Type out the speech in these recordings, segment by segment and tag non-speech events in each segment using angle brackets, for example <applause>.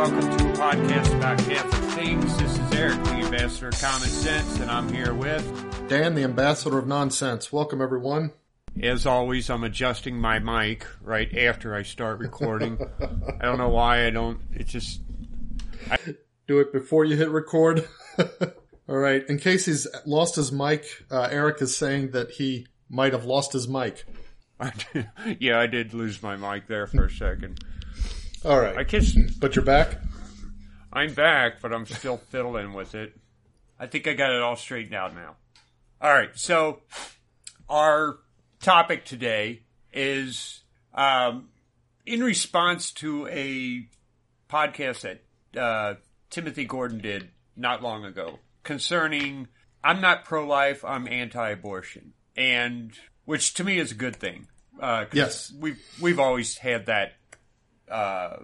welcome to a podcast about Catholic things. This is Eric, the ambassador of common sense, and I'm here with, Dan, the ambassador of nonsense. Welcome, everyone. as always, I'm adjusting my mic right after I start recording. I don't know why I don't, it just, I... Do it before you hit record. <laughs> All right. In case he's lost his mic, uh, Eric is saying that he might have lost his mic. <laughs> yeah, I did lose my mic there for a second. All I right. guess But you're back? I'm back, but I'm still <laughs> fiddling with it. I think I got it all straightened out now. All right, so our topic today is um, in response to a podcast that uh, Timothy Gordon did not long ago concerning I'm not pro-life, I'm anti-abortion, and which to me is a good thing. Uh, Yes. we've we've always had that uh,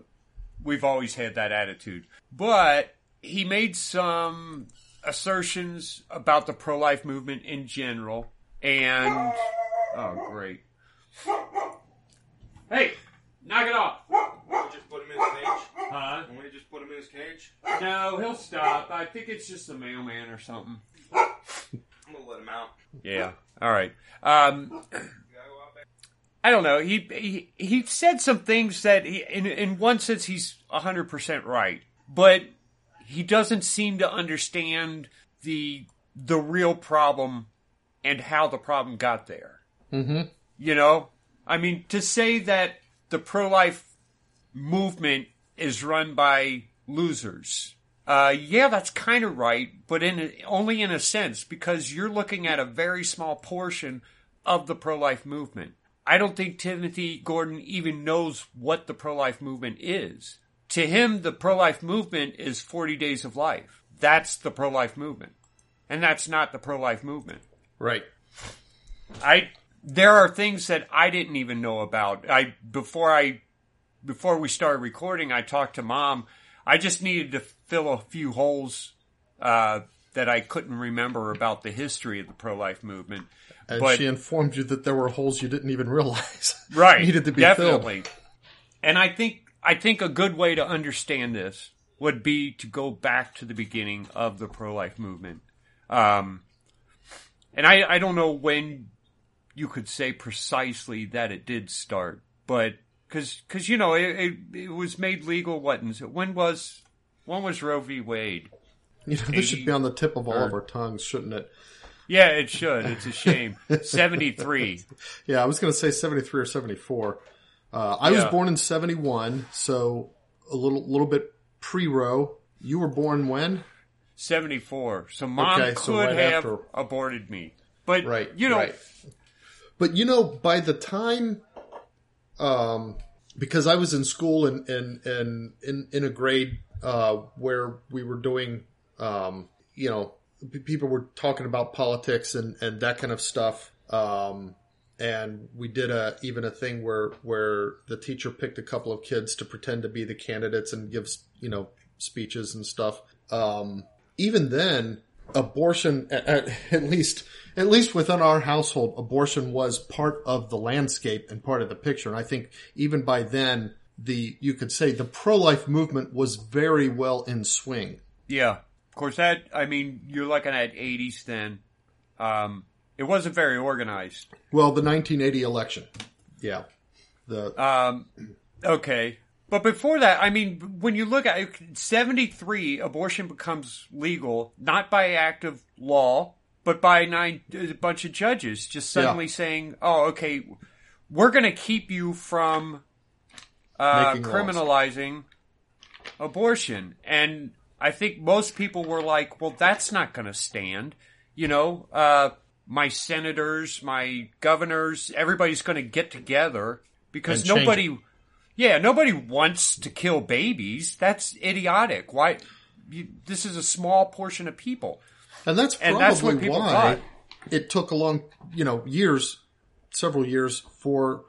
we've always had that attitude. But he made some assertions about the pro life movement in general. And. Oh, great. Hey! Knock it off! Just put him in his cage. Huh? Want me to just put him in his cage? No, he'll stop. I think it's just the mailman or something. I'm gonna let him out. Yeah. All right. Um, You gotta go out there. I don't know. He he he said some things that he, in in one sense he's hundred percent right, but he doesn't seem to understand the the real problem and how the problem got there. Mm-hmm. You know, I mean, to say that the pro life movement is run by losers. Uh, yeah, that's kind of right, but in a, only in a sense because you're looking at a very small portion of the pro life movement. I don't think Timothy Gordon even knows what the pro life movement is. To him, the pro life movement is 40 days of life. That's the pro life movement. And that's not the pro life movement. Right. I there are things that I didn't even know about. I before I before we started recording, I talked to mom. I just needed to fill a few holes uh, that I couldn't remember about the history of the pro life movement. And But- she informed you that there were holes you didn't even realize. <laughs> Right, Needed to be definitely. And I think I think a good way to understand this would be to go back to the beginning of the pro life movement. Um, and I, I don't know when you could say precisely that it did start, but because because you know it, it, it was made legal. What? When was when was Roe v. Wade? You know, this should be on the tip of all of our tongues, shouldn't it? Yeah, it should. It's a shame. <laughs> Seventy three. Yeah, I was going to say 73 or 74. Uh, I was born in 71, so a little little bit pre-Roe. You were born when? 74. So mom Okay, so could right have after. aborted me. But, Right. you know, right. But you know, by the time, um, because I was in school and in in in, in a grade uh, where we were doing, um, you know, people were talking about politics and and that kind of stuff. Um, and we did a even a thing where where the teacher picked a couple of kids to pretend to be the candidates and gives you know speeches and stuff. Um, even then, abortion at, <laughs> at least at least within our household, abortion was part of the landscape and part of the picture. And I think even by then, the you could say the pro life movement was very well in swing. yeah. Of course, that, I mean, you're looking at 80s then. Um, it wasn't very organized. Well, the 1980 election, yeah, the Um, okay. But before that, I mean, when you look at it, 73, abortion becomes legal, not by act of law, but by nine, a bunch of judges just suddenly saying, oh, okay, we're going to keep you from uh, Making laws. criminalizing abortion. And I think most people were like, well, that's not going to stand. You know, uh, my senators, my governors, everybody's going to get together because And nobody, yeah, nobody wants to kill babies. That's idiotic. Why? You, this is a small portion of people. And that's And probably that's what people why thought. it took a long, you know, years, several years for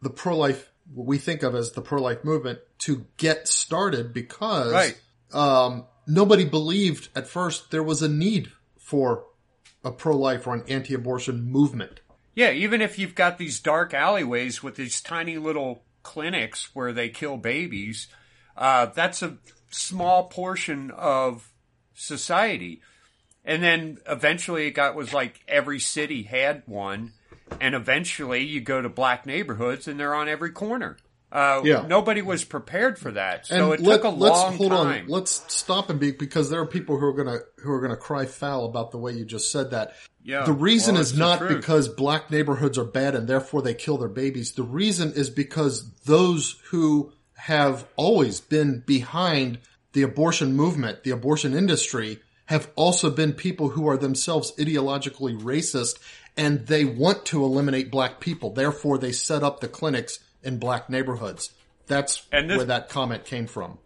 the pro-life, what we think of as the pro-life movement to get started because Right. Um, nobody believed at first there was a need for a pro-life or an anti-abortion movement. Yeah, even if you've got these dark alleyways with these tiny little clinics where they kill babies, uh, that's a small portion of society. And then eventually it got was like every city had one. And eventually you go to black neighborhoods and they're on every corner. Uh, Yeah. Nobody was prepared for that. So it let, took a let's long hold time. on. Let's stop and be because there are people who are gonna who are gonna cry foul about the way you just said that. Yeah, The reason well, is not because black neighborhoods are bad and therefore they kill their babies. The reason is because those who have always been behind the abortion movement, the abortion industry, have also been people who are themselves ideologically racist and they want to eliminate black people. Therefore, they set up the clinics in black neighborhoods. That's this- where that comment came from.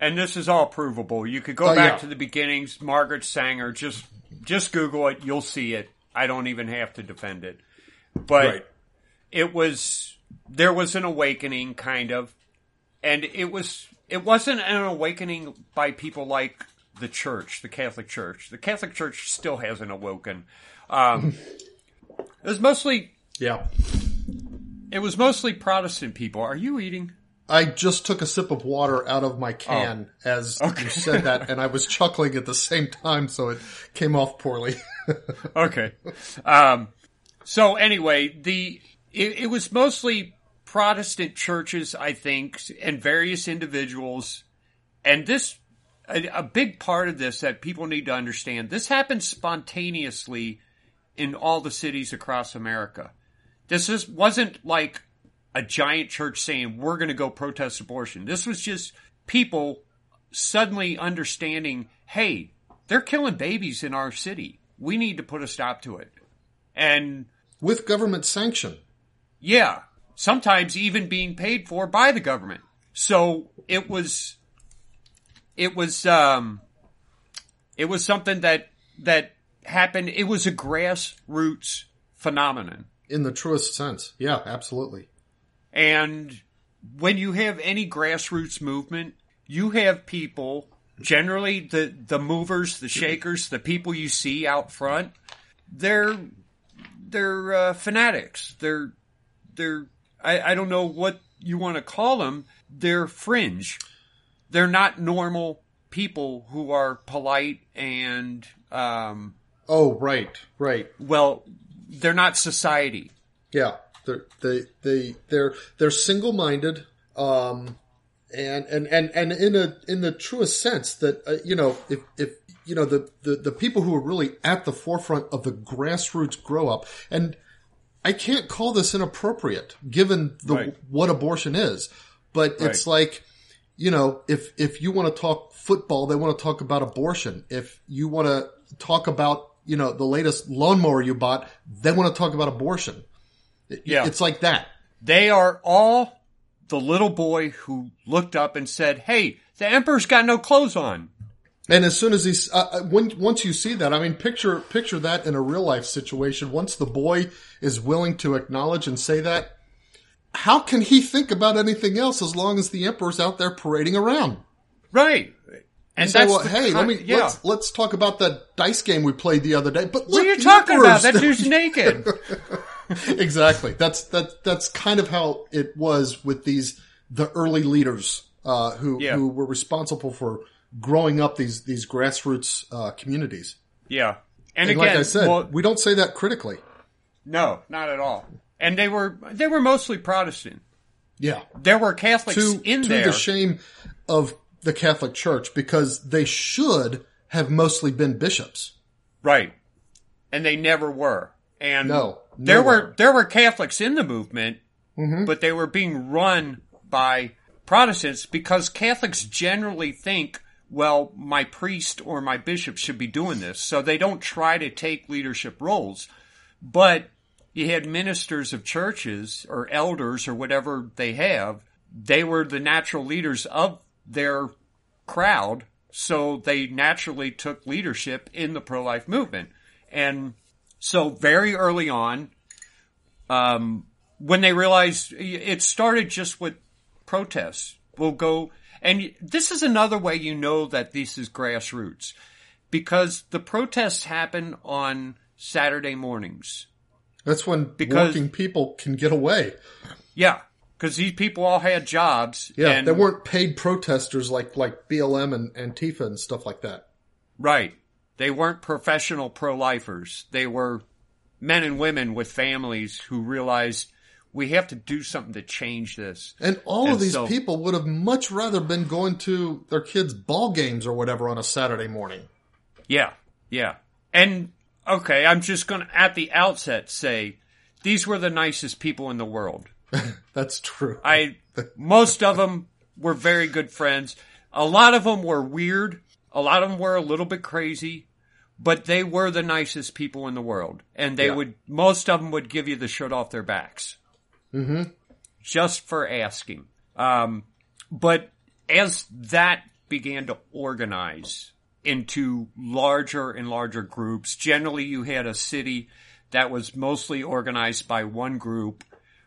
and this is all provable. You could go Oh, back yeah. to the beginnings. Margaret Sanger, just just Google it. You'll see it. I don't even have to defend it. But Right. it was there was an awakening, kind of, and it was it wasn't an awakening by people like the church, the Catholic Church. The Catholic Church still hasn't awoken. Um, <laughs> it was mostly Yeah. It was mostly Protestant people. Are you eating? I just took a sip of water out of my can as you said that, and I was chuckling at the same time, so it came off poorly. <laughs> okay. Um, so anyway, the it, it was mostly Protestant churches, I think, and various individuals, and this a, a big part of this that people need to understand. This happened spontaneously in all the cities across America. This is, wasn't like a giant church saying we're going to go protest abortion. This was just people suddenly understanding, hey, they're killing babies in our city. We need to put a stop to it. And With government sanction. yeah, sometimes even being paid for by the government. So it was, it was, um, it was something that, that happened. It was a grassroots phenomenon. In the truest sense. Yeah, absolutely. And when you have any grassroots movement, you have people, generally the, the movers, the shakers, the people you see out front, they're, they're, uh, fanatics. They're, they're, I, I don't know what you want to call them. They're fringe. They're not normal people who are polite and, um, Oh, right, right. well, they're not society. Yeah. They're, they, they, they're, they're single-minded, um, and, and, and, and in a, in the truest sense that, uh, you know, if, if, you know, the, the, the people who are really at the forefront of the grassroots grow up, and I can't call this inappropriate given the, Right. what abortion is, but it's like, you know, if, if you want to talk football, they want to talk about abortion. If you want to talk about, you know, the latest lawnmower you bought, they want to talk about abortion. Yeah. It's like that. They are all the little boy who looked up and said, Hey, the emperor's got no clothes on. And as soon as he's, uh, uh, when, once you see that, I mean, picture, picture that in a real life situation. Once the boy is willing to acknowledge and say that, how can he think about anything else as long as the emperor's out there parading around? Right. And Say, that's well, hey, let me, yeah. let's, let's talk about that dice game we played the other day. But what are you talking about? That dude's <laughs> naked. <laughs> exactly. That's that. That's kind of how it was with these the early leaders uh, who Yeah. who were responsible for growing up these these grassroots uh, communities. yeah. And, And again, like I said, well, we don't say that critically. no, not at all. And they were they were mostly Protestant. Yeah, There were Catholics to in to there. the shame of the Catholic Church because they should have mostly been bishops. Right. And they never were. And No, there were there were Catholics in the movement, mm-hmm. but they were being run by Protestants because Catholics generally think, well, my priest or my bishop should be doing this, so they don't try to take leadership roles. But you had ministers of churches or elders or whatever they have, they were the natural leaders of their crowd, so they naturally took leadership in the pro life movement. And so very early on, um, when they realized it started just with protests, we'll go, and this is another way you know that this is grassroots because the protests happen on Saturday mornings. That's when Because- working people can get away. Yeah. Because these people all had jobs. Yeah, and, they weren't paid protesters like like BLM and Antifa and stuff like that. right. They weren't professional pro-lifers. They were men and women with families who realized we have to do something to change this. And all And of these so- people would have much rather been going to their kids' ball games or whatever on a Saturday morning. Yeah, yeah. And okay, I'm just going to at the outset say these were the nicest people in the world. <laughs> That's true. I most of them were very good friends. A lot of them were weird. A lot of them were a little bit crazy, but they were the nicest people in the world. And they Yeah. would most of them would give you the shirt off their backs. Mhm. Just for asking. Um, but as that began to organize into larger and larger groups, generally you had a city that was mostly organized by one group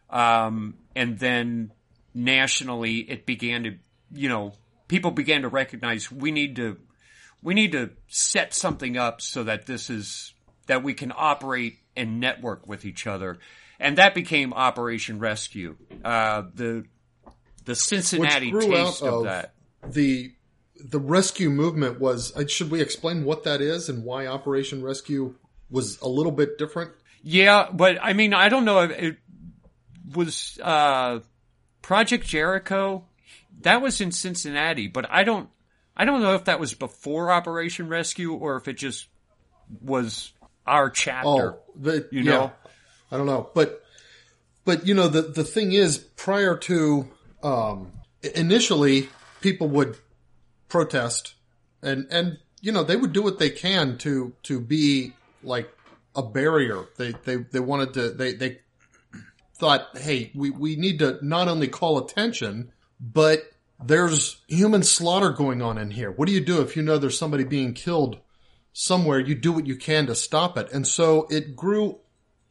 um, and then nationally it began to, you know, people began to recognize we need to, we need to set something up so that this is, that we can operate and network with each other. And that became Operation Rescue. Uh, the, the Cincinnati taste of of- that. the the rescue movement was. uh, Should we explain what that is and why Operation Rescue was a little bit different? Yeah, but I mean, I don't know if it was, uh, Project Jericho. That was in Cincinnati, but I don't, I don't know if that was before Operation Rescue or if it just was our chapter. Oh, the, You yeah. know? I don't know, but but you know the the thing is, prior to um, initially, people would protest, and and you know they would do what they can to to be like a barrier. They they they wanted to they they thought, hey, we we need to not only call attention, but there's human slaughter going on in here. What do you do if you know there's somebody being killed somewhere? You do what you can to stop it, and so it grew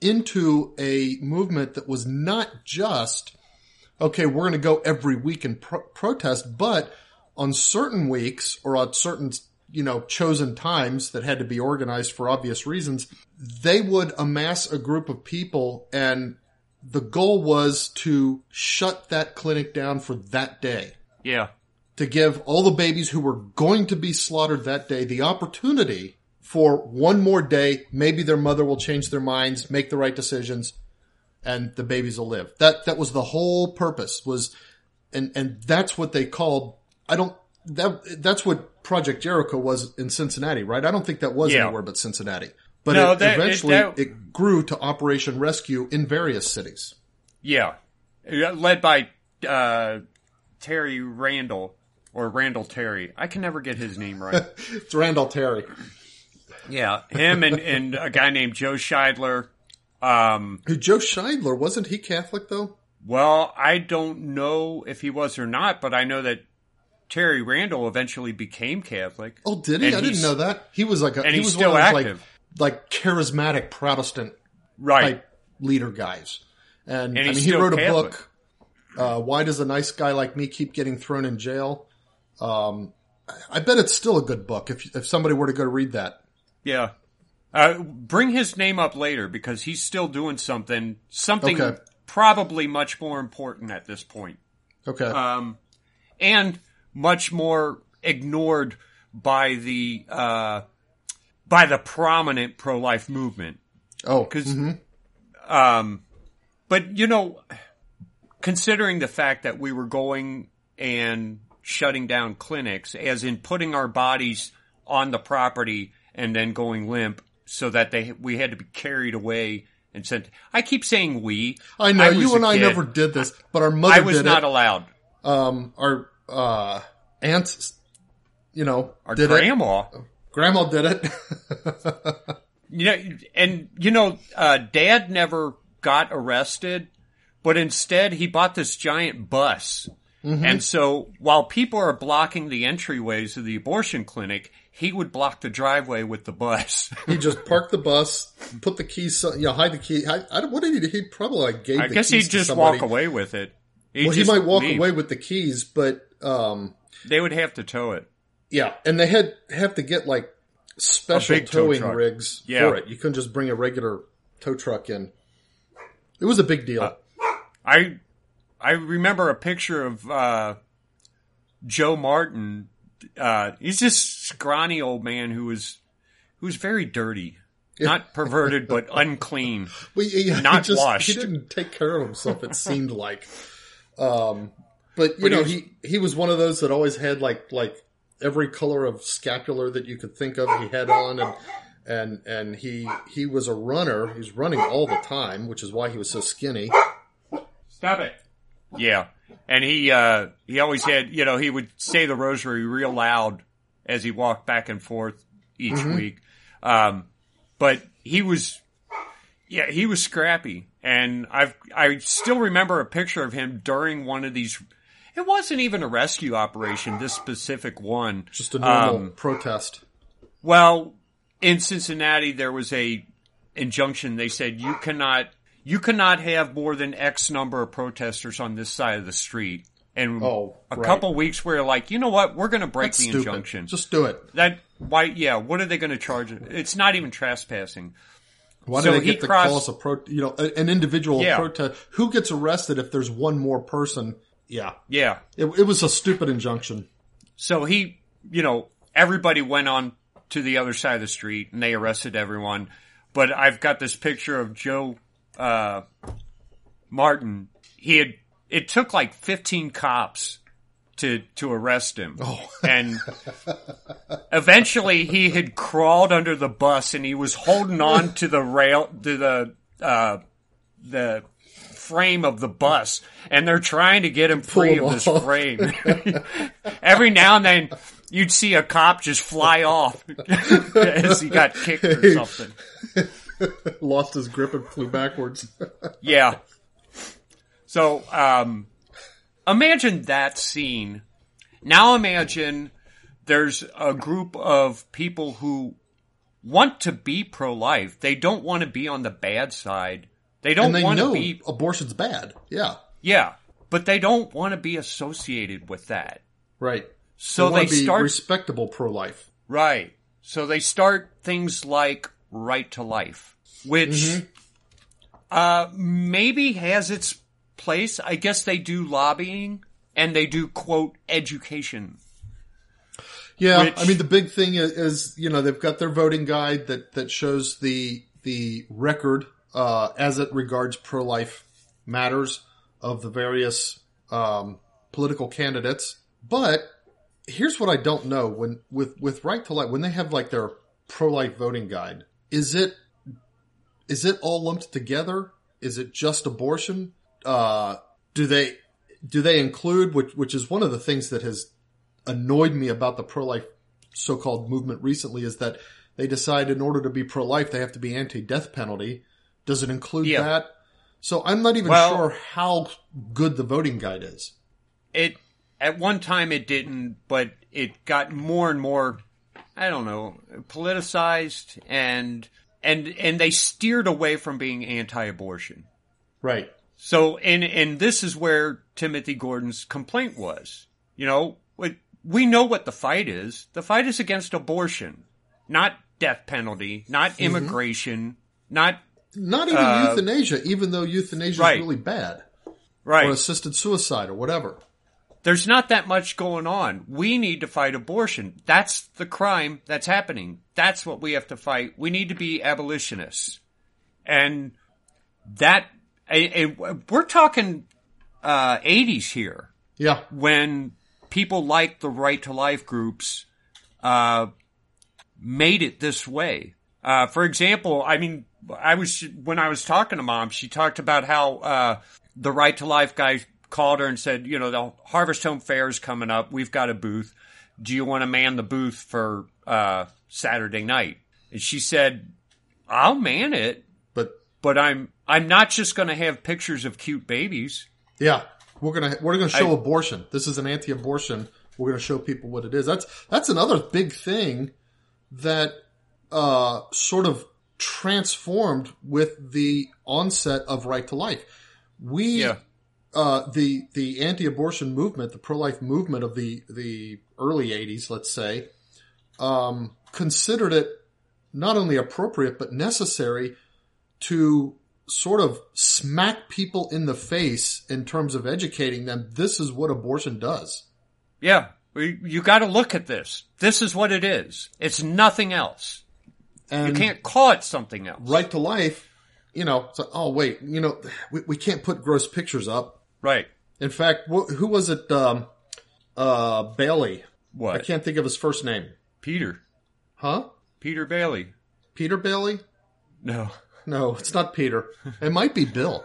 into a movement that was not just okay, we're going to go every week and pro- protest, but on certain weeks or on certain, you know, chosen times that had to be organized for obvious reasons, they would amass a group of people and the goal was to shut that clinic down for that day. Yeah. To give all the babies who were going to be slaughtered that day the opportunity for one more day. Maybe their mother will change their minds, make the right decisions, and the babies will live. That that was the whole purpose was, and and that's what they called. I don't that that's what Project Jericho was in Cincinnati, right? I don't think that was Yeah. anywhere but Cincinnati. But No, it, that- it- eventually that- it grew to Operation Rescue in various cities. Yeah. Led by, uh, Terry Randall or Randall Terry. I can never get his name right. <laughs> It's Randall Terry. yeah. Him and, and a guy named Joe Scheidler. Um, Joe Scheidler wasn't he Catholic though? Well, I don't know if he was or not, but I know that Terry Randall eventually became Catholic. Oh, did he? I didn't know that. He was like a and he he's was still active. like like charismatic Protestant Right. type leader guys. And, And I mean, he wrote a book. Uh, Why does a nice guy like me keep getting thrown in jail? Um, I- I bet it's still a good book if if somebody were to go read that. Yeah. Uh, bring his name up later because he's still doing something, something Okay. probably much more important at this point. Okay. Um, and much more ignored by the, uh, by the prominent pro-life movement. oh, Cause, um, but you know, considering the fact that we were going and shutting down clinics, as in putting our bodies on the property and then going limp so that they, we had to be carried away and sent. I keep saying we. I know was you and I kid. never did this, but our mother I was not it. allowed. um, our uh, aunts, you know, Our did it. Grandma. Did it. <laughs> You know, and you know, uh, dad never got arrested, but instead he bought this giant bus. And so while people are blocking the entryways of the abortion clinic, he would block the driveway with the bus. <laughs> he just parked the bus, put the keys, you know, hide the key. I, I, don't- what did he? He probably like gave. I guess he'd just walk away with it. He'd Well, he might walk leave. away with the keys, but um, They would have to tow it. Yeah, and they had have to get like special big tow towing rigs Yeah. for it. You couldn't just bring a regular tow truck in. It was a big deal. I I remember a picture of uh, Joe Martin. Uh, he's this scrawny old man who was who was very dirty, not perverted but <laughs> unclean. Well, yeah, Not he just, washed. He didn't take care of himself. It seemed like, um, but you But he know, was- he he was one of those that always had like like every color of scapular that you could think of. He had on, and and and he he was a runner. He's running all the time, which is why he was so skinny. Stop it. Yeah, and he uh, he always had you know he would say the rosary real loud as he walked back and forth each week. Um, but he was yeah he was scrappy, and I've I still remember a picture of him during one of these. It wasn't even a rescue operation. This specific one, Just a normal Um, protest. Well, in Cincinnati, there was a injunction. They said you cannot you cannot have more than X number of protesters on this side of the street. And Oh, a right. couple weeks where like, you know what, we're going to break That's the stupid. injunction. Just do it. that why? Yeah, what are they going to charge? It's not even trespassing. Why So do they get to crossed- call us a pro? You know, an individual Yeah. protest. Who gets arrested if there's one more person? Yeah, Yeah. it, it was a stupid injunction. So he, you know, everybody went on to the other side of the street and they arrested everyone. But I've got this picture of Joe uh, Martin. He had it took like 15 cops to to arrest him. And eventually he had crawled under the bus and he was holding on to the rail to the uh, the frame of the bus and they're trying to get him free of this off. frame. <laughs> Every now and then you'd see a cop just fly off <laughs> as he got kicked or something. <laughs> Lost his grip and flew backwards. Yeah. So, um, imagine that scene. Now imagine there's a group of people who want to be pro-life. They don't want to be on the bad side. They don't they want to be, abortion's bad. Yeah, yeah, but they don't want to be associated with that. right. So they be start respectable pro-life. Right. So they start things like right to life, which Mm-hmm. uh, maybe has its place. I guess they do lobbying and they do quote education. Yeah, Which- I mean the big thing is, is you know they've got their voting guide that that shows the the record uh, as it regards pro life matters of the various um, political candidates. But here's what I don't know when with with right to life when they have like their pro life voting guide is it is it all lumped together? Is it just abortion? Uh, do they do they include which which is one of the things that has annoyed me about the pro life so called movement recently is that they decide in order to be pro life they have to be anti death penalty. Does it include Yeah. that? So I'm not even Well- sure how good the voting guide is. It at one time it didn't, but it got more and more. I don't know, politicized and and and they steered away from being anti-abortion. Right. So, and and this is where Timothy Gordon's complaint was. You know, what- we know what the fight is. The fight is against abortion, not death penalty, not Mm-hmm. immigration, not Not even Uh, euthanasia, even though euthanasia right. is really bad. Right. Or assisted suicide or whatever. There's not that much going on. We need to fight abortion. That's the crime that's happening. That's what we have to fight. We need to be abolitionists, and that we're talking uh, 80s here. Yeah. when people like the right to life groups uh, made it this way. Uh, for example, I mean, I was when I was talking to mom, she talked about how uh, the right to life guy called her and said, you know, the Harvest Home Fair is coming up. We've got a booth. Do you want to man the booth for uh, Saturday night? And she said, I'll man it, But but I'm I'm not just going to have pictures of cute babies. yeah, we're gonna we're gonna show I- abortion. This is an anti-abortion. We're gonna show people what it is. That's that's another big thing that uh, sort of transformed with the onset of right to life. We Yeah. uh, the the anti-abortion movement, the pro-life movement of the the early '80s, let's say, um, considered it not only appropriate but necessary to sort of smack people in the face in terms of educating them. This is what abortion does. Yeah. You got to look at this. This is what it is. It's nothing else. And You can't call it something else. right to life, you know, it's like, oh wait, you know, we, we can't put gross pictures up. Right. In fact, wh- who was it? Um, uh, Bailey. What? I can't think of his first name. Peter. Huh? Peter Bailey. Peter Bailey? No. No, it's not Peter. It might be Bill.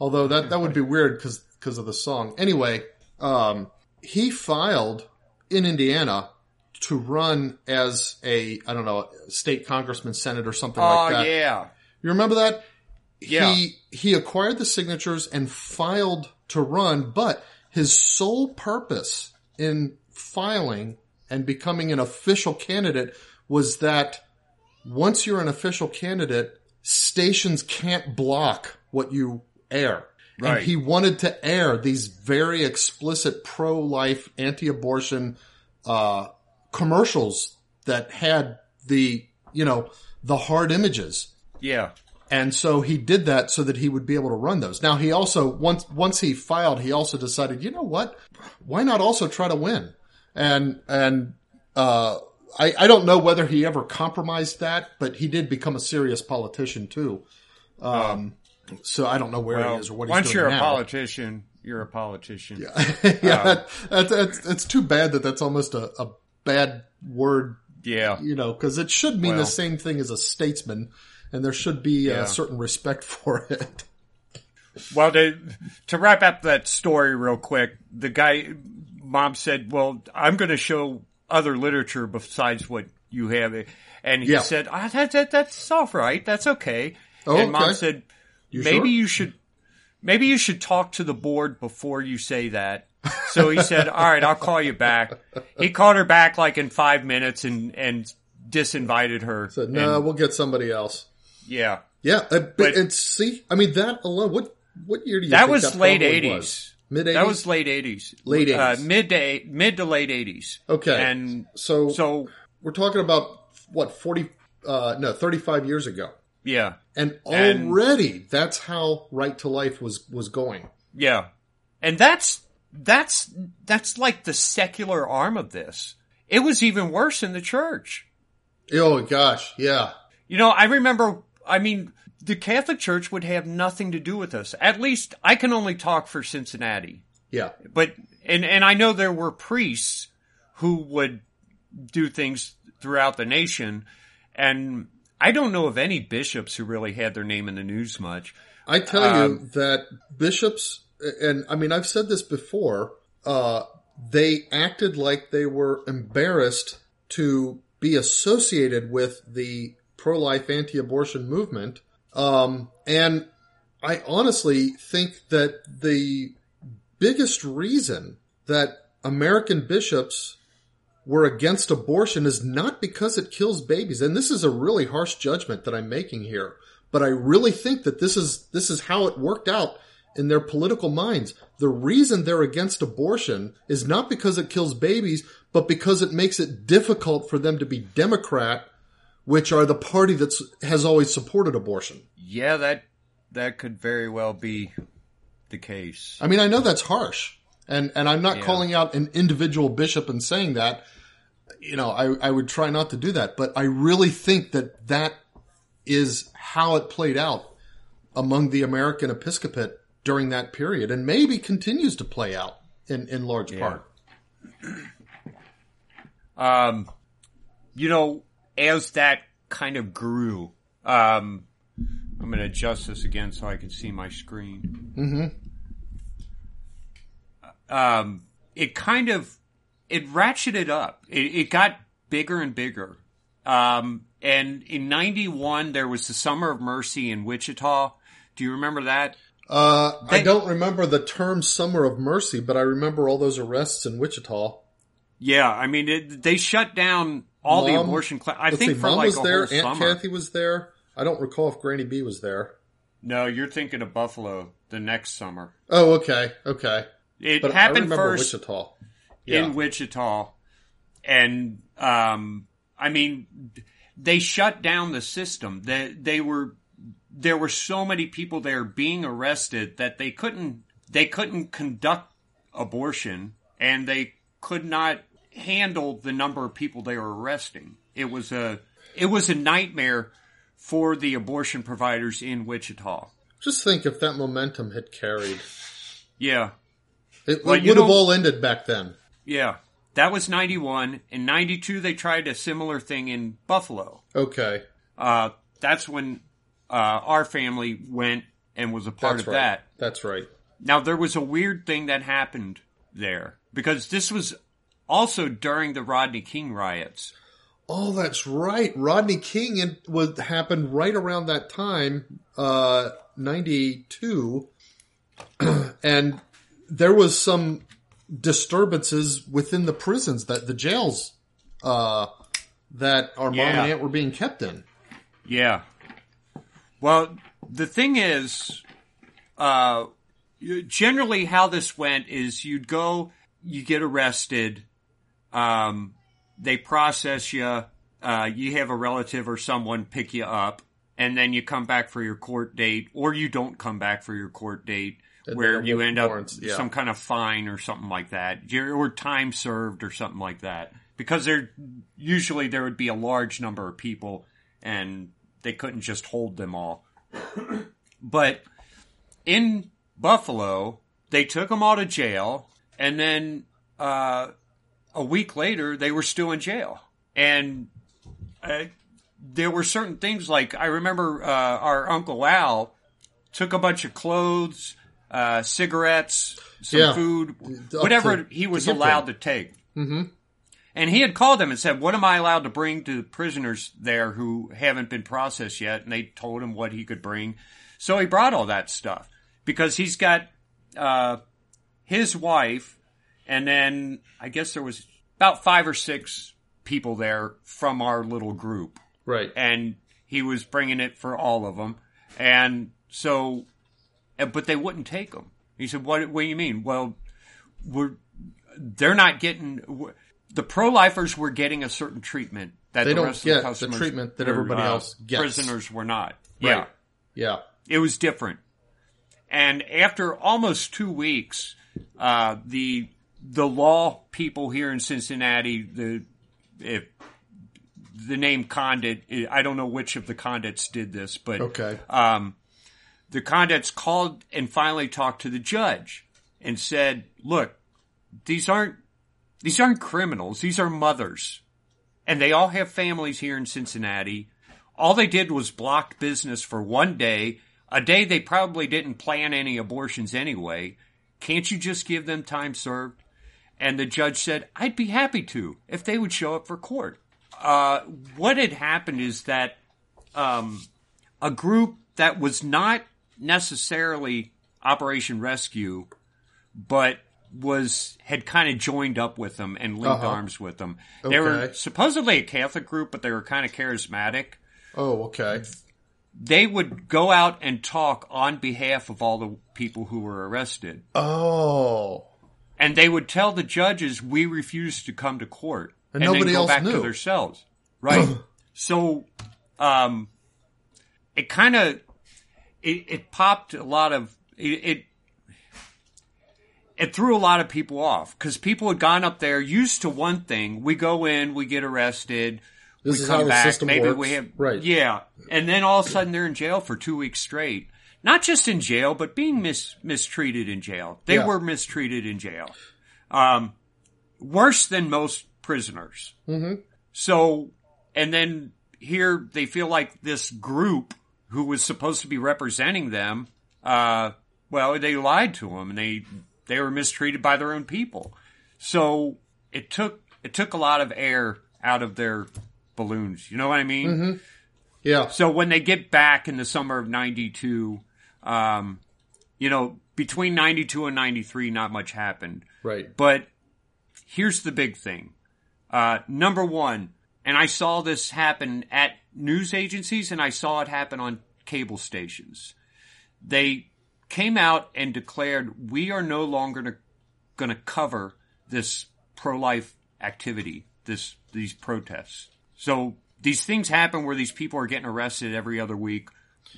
Although that, that would be weird because of the song. Anyway, um, he filed in Indiana to run as a, I don't know, state congressman, senate or something Oh, like that. yeah. You remember that? Yeah. He, he acquired the signatures and filed to run, but his sole purpose in filing and becoming an official candidate was that once you're an official candidate, stations can't block what you air. Right. And he wanted to air these very explicit pro-life, anti-abortion, uh, commercials that had the, you know, the hard images. Yeah. And so he did that so that he would be able to run those. Now he also, once, once he filed, he also decided, you know what? Why not also try to win? And, and, uh, I, I don't know whether he ever compromised that, but he did become a serious politician too. Um, so I don't know where Well, he is or what he's doing once you're now. a politician, you're a politician. yeah, <laughs> that, that, that's, it's too bad that that's almost a, a bad word Yeah. you know, because it should mean Well. the same thing as a statesman, and there should be Yeah. a certain respect <laughs> for it. Well, to, to wrap up that story real quick, the guy, mom said, well, I'm going to show other literature besides what you have. And he Yeah. said, ah, that, that, that's all right. That's okay. Oh, and mom okay. said, You maybe sure? you should, maybe you should talk to the board before you say that. So he said, all right, I'll call you back. He called her back like in five minutes and, and disinvited her. But no, And, we'll get somebody else. yeah. Yeah, uh, but, But- it's see, I mean that alone. What what year do you That was that late eighties. Mid That was late eighties. Late Uh, 80s. mid to mid to late eighties. okay. And so so we're talking about what forty? Uh, no, thirty five years ago, yeah, and And- already that's how right to life was was going. yeah, and that's that's that's like the secular arm of this. It was even worse in the church. Oh gosh, yeah, You know, I remember. I mean, the Catholic Church would have nothing to do with us. At least I can only talk for Cincinnati. yeah. but and and I know there were priests who would do things throughout the nation, and I don't know of any bishops who really had their name in the news much. I tell Um, you that bishops, and I mean, I've said this before, uh, they acted like they were embarrassed to be associated with the pro life anti abortion movement. Um, and I honestly think that the biggest reason that American bishops were against abortion is not because it kills babies. And this is a really harsh judgment that I'm making here. But I really think that this is, this is how it worked out in their political minds. The reason they're against abortion is not because it kills babies, but because it makes it difficult for them to be Democrat, which are the party that has always supported abortion. Yeah, that that could very well be the case. I mean, I know that's harsh, and and I'm not Yeah. calling out an individual bishop and saying that. You know, I I would try not to do that, but I really think that that is how it played out among the American episcopate during that period, and maybe continues to play out in in large part. <clears throat> Um, you know, as that kind of grew, um, I'm going to adjust this again so I can see my screen. Mm-hmm. Um, it kind of it ratcheted up. It, it got bigger and bigger. Um, and in '91 there was the Summer of Mercy in Wichita. Do you remember that? Uh, I don't remember the term "Summer of Mercy," but I remember all those arrests in Wichita. Yeah, I mean it, they shut down all the abortion. Cl- I Let's think see, for Mom like was a there, whole Aunt summer. Kathy was there. I don't recall if Granny B was there. No, you're thinking of Buffalo the next summer. Oh, okay, okay. It But I happened remember first Wichita. Yeah. in Wichita, and um, I mean, they shut down the system. They they were there were so many people there being arrested that they couldn't they couldn't conduct abortion and they could not handle the number of people they were arresting. It was a it was a nightmare for the abortion providers in Wichita. Just think if that momentum had carried. Yeah. It, Well, it would have all ended back then. Yeah. That was 91. In 92 they tried a similar thing in Buffalo. Okay. Uh that's when uh our family went and was a part That's of right. that. That's right. Now there was a weird thing that happened there because this was also during the Rodney King riots. Oh, that's right. Rodney King and was happened right around that time, uh, ninety two, <clears throat> and there was some disturbances within the prisons that the jails uh, that our mom and aunt were being kept in. Yeah. Well, the thing is, uh, generally how this went is you'd go, you get arrested, um, they process you, uh, you have a relative or someone pick you up, and then you come back for your court date, or you don't come back for your court date, And where you end up yeah. some kind of fine or something like that, or time served or something like that. Because there, usually there would be a large number of people, and they couldn't just hold them all. but in Buffalo, they took them all to jail, and then uh, a week later, they were still in jail. And uh, there were certain things like I remember uh, our uncle Al took a bunch of clothes, uh, cigarettes, some Yeah. food, whatever to- he was give allowed to take. Mm-hmm. And he had called them and said, "What am I allowed to bring to the prisoners there who haven't been processed yet?" And they told him what he could bring. So he brought all that stuff because he's got uh, his wife, and then I guess there was about five or six people there from our little group Right. and he was bringing it for all of them. And so, uh, but they wouldn't take them. He said, "What? What do you mean? Well, we're they're not getting the pro lifers were getting a certain treatment that They the don't rest get of the the customers treatment that or, everybody uh, else gets. Prisoners were not. Right. Yeah, Yeah. it was different. And after almost two weeks, uh, the the law people here in Cincinnati, the if the name Condit, I don't know which of the Condits did this, but Okay. um, the Condits called and finally talked to the judge and said, "Look, these aren't these aren't criminals. These are mothers, and they all have families here in Cincinnati. All they did was block business for one day, a day they probably didn't plan any abortions anyway. Can't you just give them time served?" And the judge said, "I'd be happy to if they would show up for court." Uh, what had happened is that um, a group that was not necessarily Operation Rescue, but was had kind of joined up with them and linked Uh-huh. arms with them. They were supposedly a Catholic group, but they were kind of charismatic. Oh, okay. They would go out and talk on behalf of all the people who were arrested. Oh. And they would tell the judges, we refuse to come to court. And then nobody go else back knew. to their cells. Right. <clears throat> so, um, it kind of, it, it popped a lot of, it, it, it threw a lot of people off because people had gone up there used to one thing. We go in, we get arrested, This we is come how the back, system maybe works. we have, Right. yeah. And then all of a sudden they're in jail for two weeks straight. Not just in jail, but being mis- mistreated in jail. They Yeah. were mistreated in jail. Um, worse than most prisoners. Mhm. So, and then here they feel like this group who was supposed to be representing them, uh, well, they lied to them and they, they were mistreated by their own people. So it took, it took a lot of air out of their balloons. You know what I mean? Yeah. So when they get back in the summer of 92, um, you know, between 92 and 93, not much happened. Right. But here's the big thing. Uh, number one, and I saw this happen at news agencies and I saw it happen on cable stations. They came out and declared, we are no longer going to cover this pro-life activity, this, these protests. So these things happen where these people are getting arrested every other week.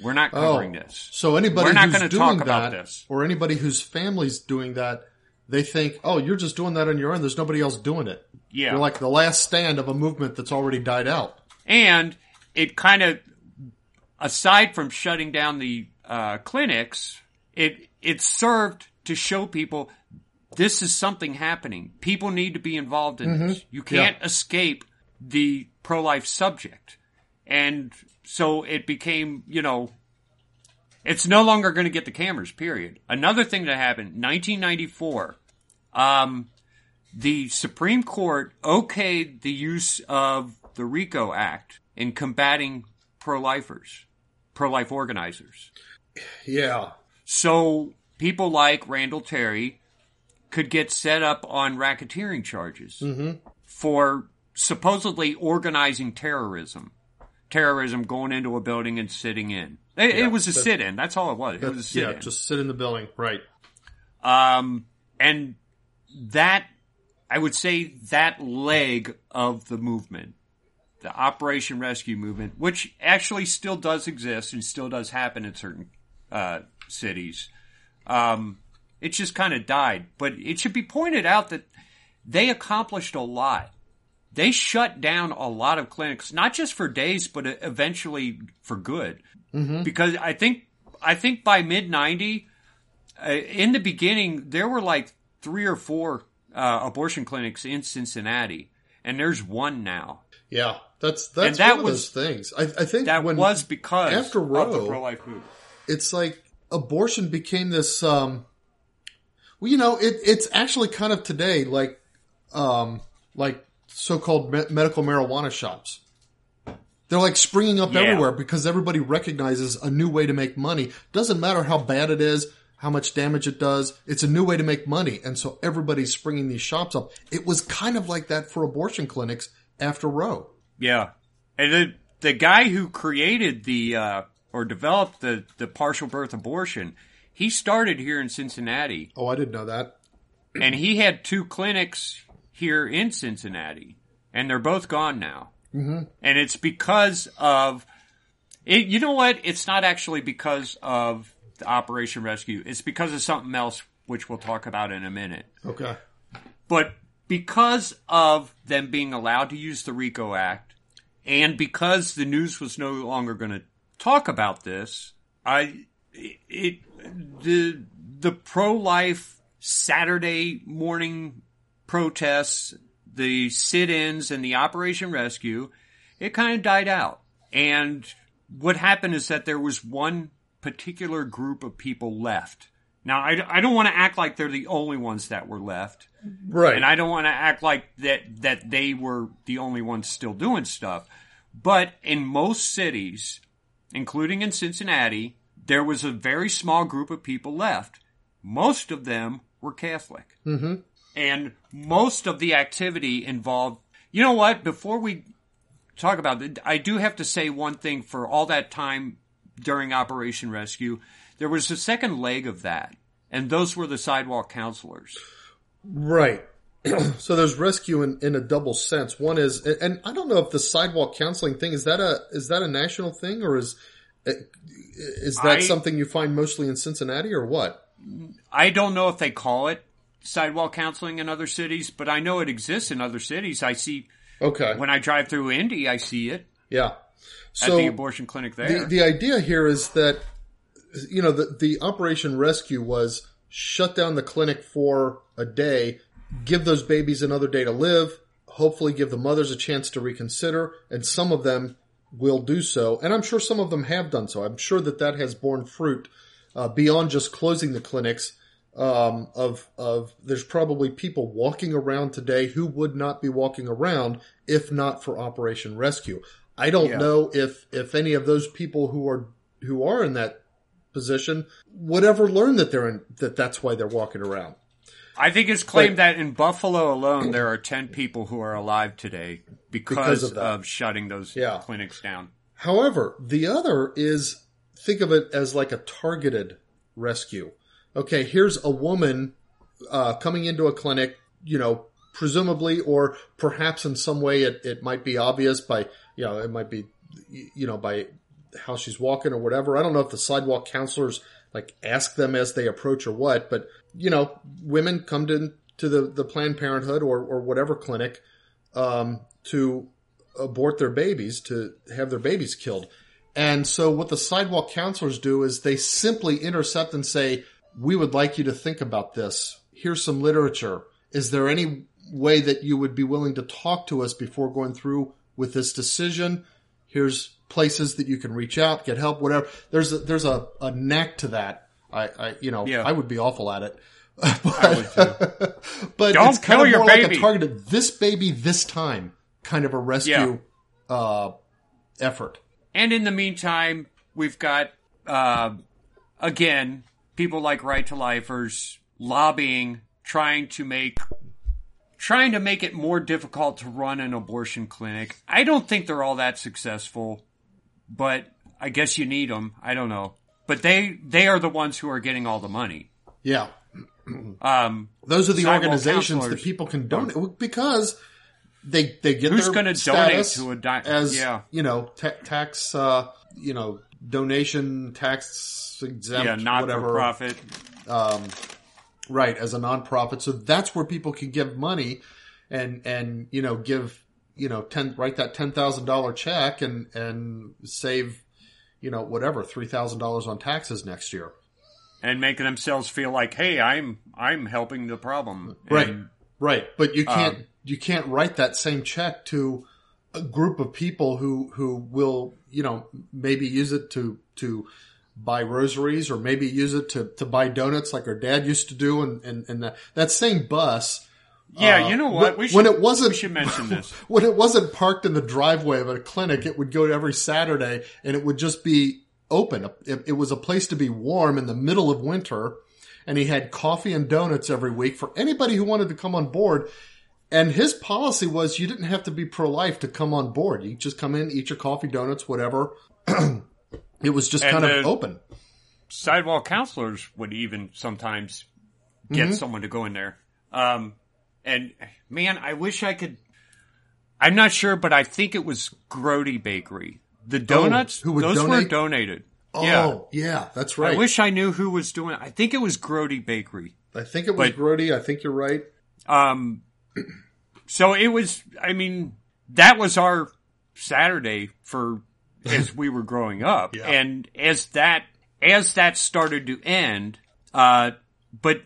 We're not covering this. So anybody We're not who's doing talk that, about this. or anybody whose family's doing that, they think, "Oh, you're just doing that on your own. There's nobody else doing it." Yeah. You're like the last stand of a movement that's already died out. And it kind of, aside from shutting down the uh, clinics, it it served to show people this is something happening. People need to be involved in this. You can't escape the pro life subject, and so it became, you know. It's no longer going to get the cameras, period. Another thing that happened, 1994, um, the Supreme Court okayed the use of the RICO Act in combating pro-lifers, pro-life organizers. Yeah. So people like Randall Terry could get set up on racketeering charges for supposedly organizing terrorism. Terrorism going into a building and sitting in. It, it was a sit-in. That's all it was. It was a sit-in. Yeah, just sit in the building. Right. Um, and that, I would say that leg of the movement, the Operation Rescue movement, which actually still does exist and still does happen in certain, uh, cities, um, it just kind of died. But it should be pointed out that they accomplished a lot. They shut down a lot of clinics, not just for days, but eventually for good. Because I think, I think by mid 90, uh, in the beginning, there were like three or four uh, abortion clinics in Cincinnati, and there's one now. Yeah. That's that's that one of was- those things. I, I think That when was because after of the Roe- pro-life movement. it's like abortion became this um well you know it it's actually kind of today like um like so-called me- medical marijuana shops. They're like springing up Yeah. everywhere because everybody recognizes a new way to make money. Doesn't matter how bad it is how much damage it does it's a new way to make money. And so everybody's springing these shops up. It was kind of like that for abortion clinics after roe. Yeah, and the the guy who created the uh, or developed the the partial birth abortion, he started here in Cincinnati, oh i didn't know that <clears throat> and he had two clinics here in Cincinnati, and they're both gone now. Mm-hmm. And it's because of it. You know what? It's not actually because of the Operation Rescue. It's because of something else, which we'll talk about in a minute. okay But because of them being allowed to use the RICO Act, and because the news was no longer going to talk about this, I it the the pro life Saturday morning protests, the sit-ins, and the Operation Rescue, it kind of died out. And what happened is that there was one particular group of people left. Now, I, I don't want to act like they're the only ones that were left. right And I don't want to act like that that they were the only ones still doing stuff. But in most cities, including in Cincinnati, there was a very small group of people left. Most of them were Catholic. Mm-hmm. And most of the activity involved, you know what, before we talk about it, I do have to say one thing for all that time during Operation Rescue. There was a second leg of that, and those were the sidewalk counselors. Right. <clears throat> so there's rescue in, in a double sense. One is, and I don't know if the sidewalk counseling thing is that a is that a national thing or is is that I- something you find mostly in Cincinnati or what? I don't know if they call it sidewalk counseling in other cities, but I know it exists in other cities. I see Okay. when I drive through Indy, I see it yeah. at So the abortion clinic there. the, the idea here is that you know the the Operation Rescue was shut down the clinic for a day, give those babies another day to live, hopefully give the mothers a chance to reconsider, and some of them will do so, and I'm sure some of them have done so. I'm sure that that has borne fruit uh, beyond just closing the clinics. Um, of of there's probably people walking around today who would not be walking around if not for Operation Rescue. I don't Yeah. know if if any of those people who are who are in that position would ever learn that they're in that that's why they're walking around. I think it's claimed But- that in Buffalo alone, there are 10 people who are alive today because, Because of, of shutting those Yeah. clinics down. However, the other is think of it as like a targeted rescue. Okay, here's a woman uh, coming into a clinic, you know, presumably or perhaps in some way it, it might be obvious by, you know, it might be, you know, by how she's walking or whatever. I don't know if the sidewalk counselors like ask them as they approach or what, but you know, women come to to the the Planned Parenthood or or whatever clinic um, to abort their babies to have their babies killed. And so what the sidewalk counselors do is they simply intercept and say, "We would like you to think about this. Here's some literature. Is there any way that you would be willing to talk to us before going through with this decision? Here's places that you can reach out, get help, whatever. There's a, there's a, a knack to that. I, I you know, Yeah. I would be awful at it. <laughs> I would too. but Don't it's kind of your more like baby. a targeted this baby this time kind of a rescue uh, effort. And in the meantime, we've got, uh, again, people like Right to Lifers lobbying, trying to make, trying to make it more difficult to run an abortion clinic. I don't think they're all that successful, but I guess you need them. I don't know. But they, they are the ones who are getting all the money. Yeah. <clears throat> Um, Those are the organizations that people can donate because they they get Who's gonna donate to a di- as yeah. you know ta- tax uh, you know donation tax exempt yeah, not whatever profit. right as a nonprofit so that's where people can give money and and you know give you know ten write that ten thousand dollar check and and save you know whatever three thousand dollars on taxes next year and making themselves feel like, hey, I'm I'm helping the problem. Right. And, Right. But you can't Um, you can't write that same check to a group of people who who will, you know, maybe use it to to buy rosaries or maybe use it to, to buy donuts like our dad used to do and, and, and that, that same bus yeah, uh, you know what? when- We should, when it wasn't we should mention <laughs> this. when it wasn't parked in the driveway of a clinic, it would go every Saturday and it would just be open. It, it was a place to be warm in the middle of winter. And he had coffee and donuts every week for anybody who wanted to come on board. And his policy was you didn't have to be pro life to come on board. You just come in, eat your coffee, donuts, whatever. <clears throat> it was just And kind of open. sidewalk counselors would even sometimes get Mm-hmm. someone to go in there. Um, and man, I wish I could. I'm not sure, but I think it was Grody Bakery. The donuts, Oh, who would those were donate? donated. Oh, yeah. yeah, that's right. I wish I knew who was doing it. I think it was Grody Bakery. I think it was but- Grody. I think you're right. Um, <clears throat> so it was, I mean, that was our Saturday for <laughs> as we were growing up. Yeah. And as that, as that started to end, uh, but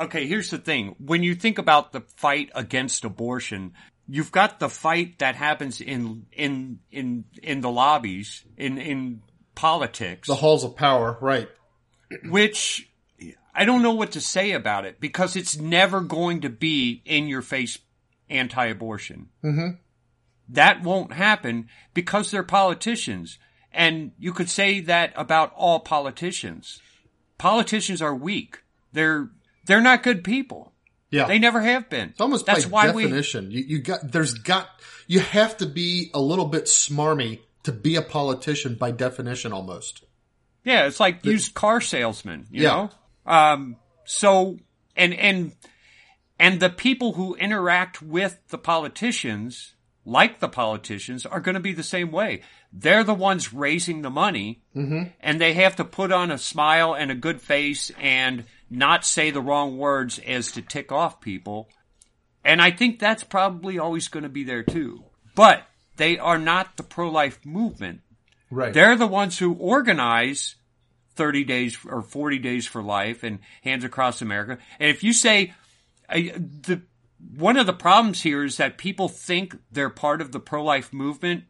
okay, here's the thing. When you think about the fight against abortion, you've got the fight that happens in, in, in, in the lobbies, in, in politics The halls of power, right. which I don't know what to say about it because it's never going to be in your face anti-abortion. Mm-hmm. That won't happen because they're politicians. And you could say that about all politicians. Politicians are weak. They're, they're not good people. Yeah. They never have been. It's almost That's by why we, definition. You, you got there's got you have to be a little bit smarmy to be a politician by definition almost. Yeah, it's like used car salesman, you Yeah. know? Um, so, and, and, and the people who interact with the politicians, like the politicians, are going to be the same way. They're the ones raising the money, and they have to put on a smile and a good face and not say the wrong words as to tick off people. And I think that's probably always going to be there too. But they are not the pro-life movement. Right. They're the ones who organize 30 days or 40 days for life and Hands Across America. And if you say uh, the one of the problems here is that people think they're part of the pro-life movement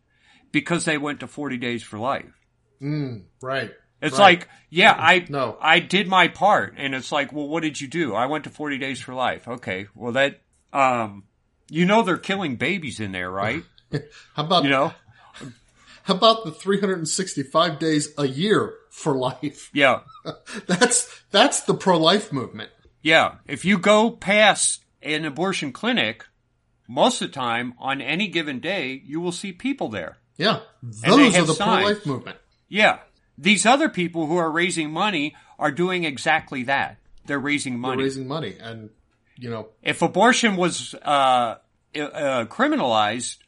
because they went to 40 days for life. right. It's Right. like, yeah, I <clears throat> No. I did my part, and it's like, well, what did you do? I went to 40 days for life. Okay, well that, um, you know, they're killing babies in there, right? <laughs> How about You know, <laughs> how about the 365 days a year for life? yeah. <laughs> That's that's the pro life movement. Yeah, if you go past an abortion clinic, most of the time on any given day, you will see people there. Yeah. Those are the pro life movement. Yeah. These other people who are raising money are doing exactly that. They're raising They're money. raising money and you know, if abortion was uh, uh, criminalized,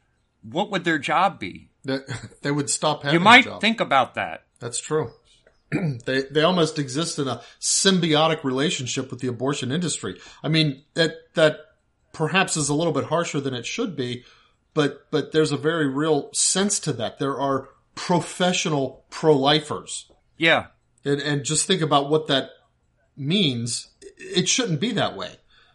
what would their job be? That <laughs> they would stop having You might think about that. That's true. <clears throat> they they almost exist in a symbiotic relationship with the abortion industry. I mean that that perhaps is a little bit harsher than it should be, but but there's a very real sense to that. There are professional pro-lifers. Yeah. And, and just think about what that means. It shouldn't be that way.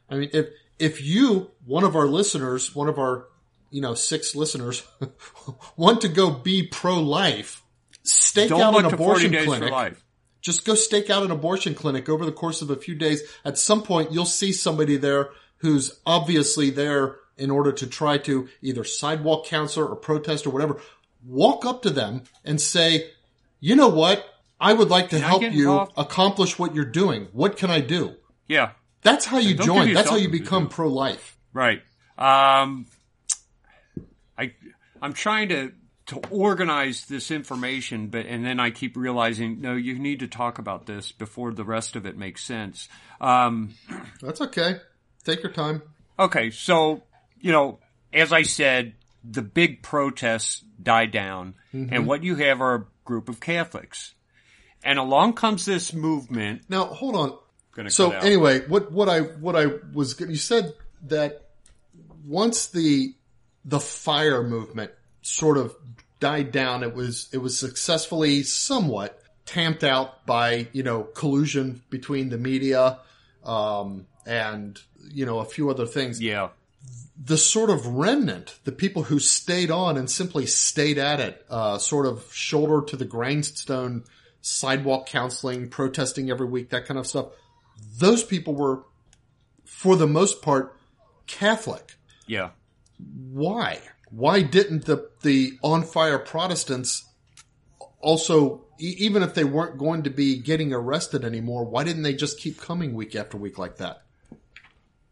I mean, if, if you, one of our listeners, one of our, you know, six listeners <laughs> want to go be pro-life, stake Don't out an abortion clinic. Just go stake out an abortion clinic over the course of a few days. At some point, you'll see somebody there who's obviously there in order to try to either sidewalk counsel or protest or whatever. Walk up to them and say, you know what? I would like to Can help you involved?" accomplish what you're doing. What can I do? Yeah. That's how you join. That's how you become pro-life. Right. Um, I I'm trying to to organize this information, but and then I keep realizing no, you need to talk about this before the rest of it makes sense. Um, That's okay. Take your time. okay, so you know, as I said, the big protests die down, and what you have are a group of Catholics, and along comes this movement. Now, hold on. So anyway, what what I what I was you said that once the the fire movement sort of died down, it was it was successfully somewhat tamped out by you know collusion between the media um, and you know a few other things. yeah, The sort of remnant, the people who stayed on and simply stayed at it, uh, sort of shoulder to the grindstone, sidewalk counseling, protesting every week, that kind of stuff those people were, for the most part, Catholic. yeah. Why? Why didn't the the on fire Protestants also, e- even if they weren't going to be getting arrested anymore, why didn't they just keep coming week after week like that?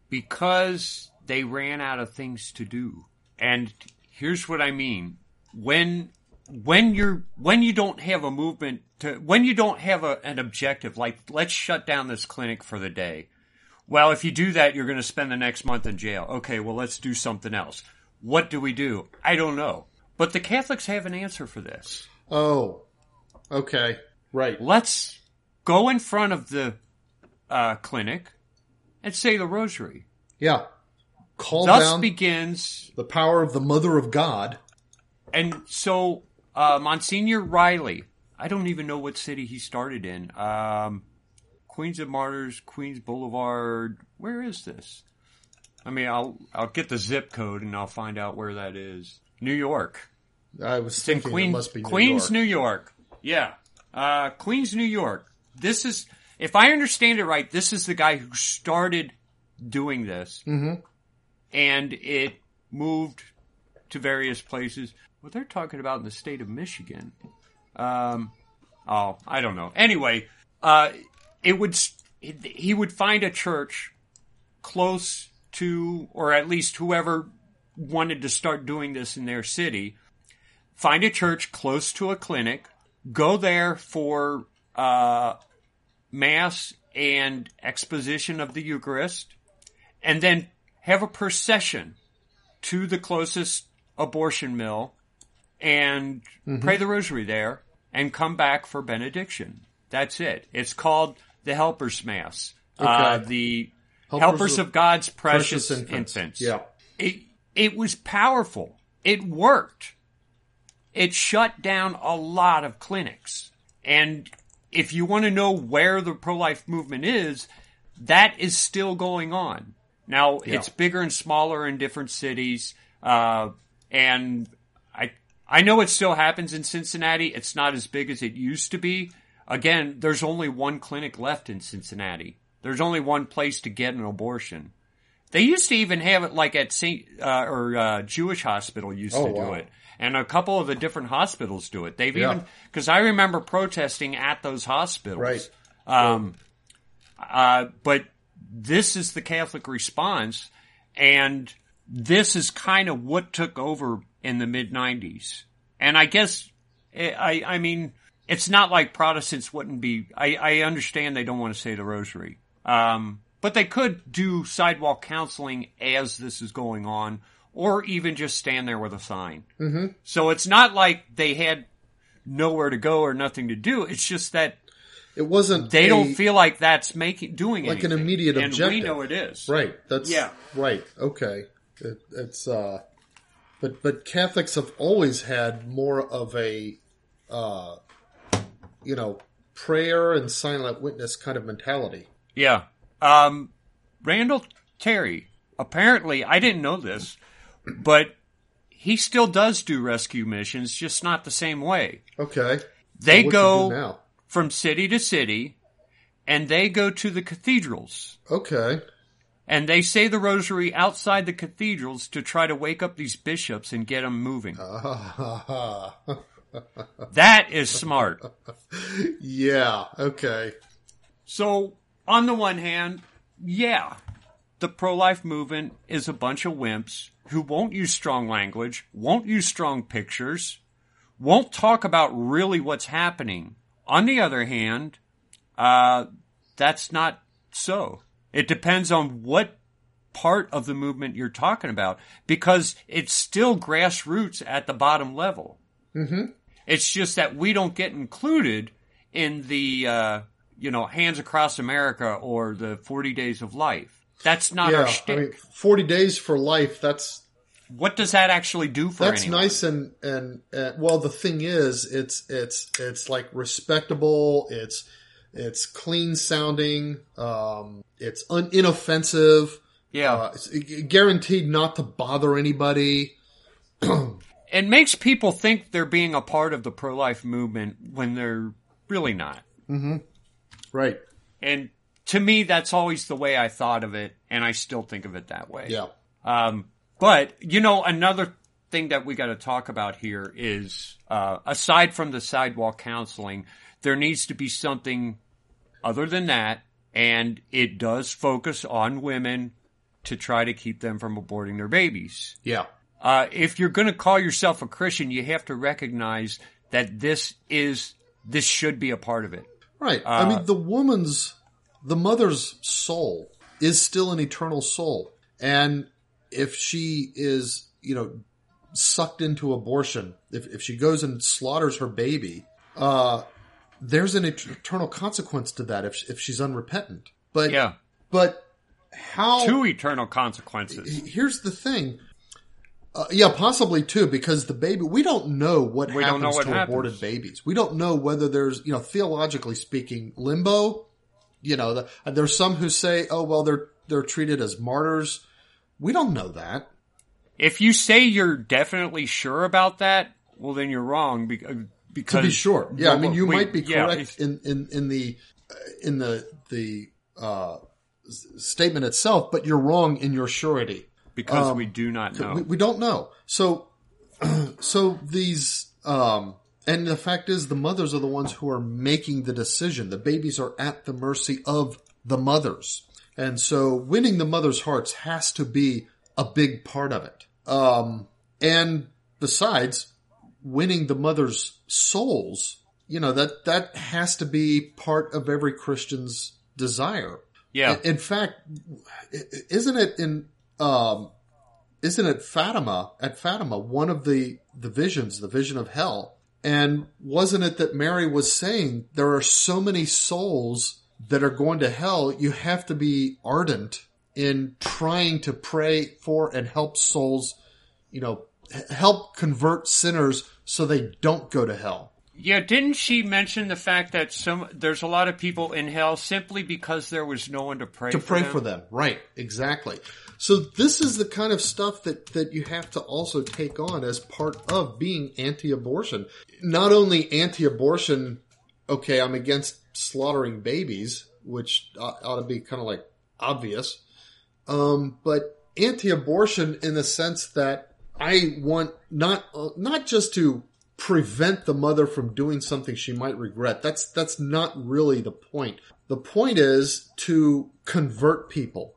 because they ran out of things to do. And here's what I mean. When when you're when you don't have a movement to when you don't have a, an objective like let's shut down this clinic for the day. Well, if you do that, you're going to spend the next month in jail. Okay, well, let's do something else. What do we do? I don't know. But the Catholics have an answer for this. Oh, okay, right. Let's go in front of the uh, clinic and say the rosary. Yeah. Call Thus down begins the power of the Mother of God. And so, uh, Monsignor Reilly, I don't even know what city he started in. Um, Queens of Martyrs, Queens Boulevard. Where is this? I mean, I'll I'll get the zip code and I'll find out where that is. New York. I was It's in thinking it Queens, must be New Queens, York. New York. Yeah, uh, Queens, New York. This is, if I understand it right, this is the guy who started doing this, mm-hmm. And it moved to various places. What they're talking about in the state of Michigan. Um, oh, I don't know. Anyway, uh, it would he would find a church close to, or at least whoever wanted to start doing this in their city, find a church close to a clinic, go there for uh, mass and exposition of the Eucharist, and then have a procession to the closest abortion mill and pray the rosary there and come back for benediction. That's it. It's called the Helper's Mass. Uh, the Helpers Helpers, of of, God's precious, precious infants. infants. Yeah. It, it was powerful. It worked. It shut down a lot of clinics. And if you want to know where the pro-life movement is, that is still going on. Now, it's bigger and smaller in different cities. Uh, and I, I know it still happens in Cincinnati. It's not as big as it used to be. Again, there's only one clinic left in Cincinnati. There's only one place to get an abortion. They used to even have it like at Saint uh, or uh, Jewish hospital used Oh, to do wow. it, and a couple of the different hospitals do it. They've Yeah. even because I remember protesting at those hospitals. Right. Um, uh, but this is the Catholic response, and this is kind of what took over in the mid '90s. And I guess eh, I, I mean, it's not like Protestants wouldn't be. I, I understand they don't want to say the Rosary, um, but they could do sidewalk counseling as this is going on, or even just stand there with a sign. Mm-hmm. So it's not like they had nowhere to go or nothing to do. It's just that It wasn't. they a- don't feel like that's making doing Like an anything. immediate and objective. we know it is. Right. That's Yeah. Right. Okay. It, it's uh, but but Catholics have always had more of a, uh, you know, prayer and silent witness kind of mentality. Yeah. Um, Randall Terry. Apparently, I didn't know this, but he still does do rescue missions, just not the same way. Okay. They What's he do go now. From city to city, and they go to the cathedrals. Okay. And they say the rosary outside the cathedrals to try to wake up these bishops and get them moving. <laughs> That is smart. yeah. Okay. So, on the one hand, yeah, the pro life movement is a bunch of wimps who won't use strong language, won't use strong pictures, won't talk about really what's happening. On the other hand, uh, that's not so. It depends on what part of the movement you're talking about because it's still grassroots at the bottom level. Mm-hmm. It's just that we don't get included in the, uh, you know, Hands Across America or the 40 Days of Life. That's not our Yeah. shtick. I mean, forty days for life. That's what does that actually do for that's anyone? nice and and uh, well the thing is it's it's it's like respectable it's it's clean sounding um it's un- inoffensive Yeah. uh, it's guaranteed not to bother anybody <clears throat> it makes people think they're being a part of the pro life movement when they're really not. mm-hmm. right And to me, that's always the way I thought of it, and I still think of it that way. yeah Um, but you know, another thing that we got to talk about here is, uh, aside from the sidewalk counseling, there needs to be something other than that, and it does focus on women to try to keep them from aborting their babies. yeah Uh, if you're going to call yourself a Christian, you have to recognize that this is this should be a part of it. right i mean the woman's the mother's soul is still an eternal soul and if she is you know sucked into abortion if, if she goes and slaughters her baby uh there's an eternal consequence to that if, if she's unrepentant. But Yeah, but how two eternal consequences. here's the thing. Uh, yeah possibly too because the baby we don't know what We happens know what to happens. aborted babies. We don't know whether there's you know theologically speaking limbo. You know the, there's some who say oh well they're they're treated as martyrs we don't know that If you say you're definitely sure about that, well, then you're wrong because because to be sure yeah i mean you might be correct if- in in in the uh, in the the uh statement itself but you're wrong in your surety because um, we do not know. We, we don't know. So, <clears throat> so these, um, and the fact is, the mothers are the ones who are making the decision. The babies are at the mercy of the mothers, and so winning the mothers' hearts has to be a big part of it. Um, and besides, winning the mothers' souls, you know that that has to be part of every Christian's desire. yeah, In fact, isn't it in um, isn't it Fatima at Fatima one of the the visions, the vision of hell? And wasn't it that Mary was saying there are so many souls that are going to hell? You have to be ardent in trying to pray for and help souls, you know, help convert sinners so they don't go to hell. yeah. Didn't she mention the fact that some there's a lot of people in hell simply because there was no one to pray to for pray them? for them. Right, exactly. So this is the kind of stuff that that you have to also take on as part of being anti-abortion. Not only anti-abortion, okay, I'm against slaughtering babies, which ought to be kind of like obvious. Um, but anti-abortion in the sense that I want not uh, not just to prevent the mother from doing something she might regret. That's that's not really the point. The point is to convert people.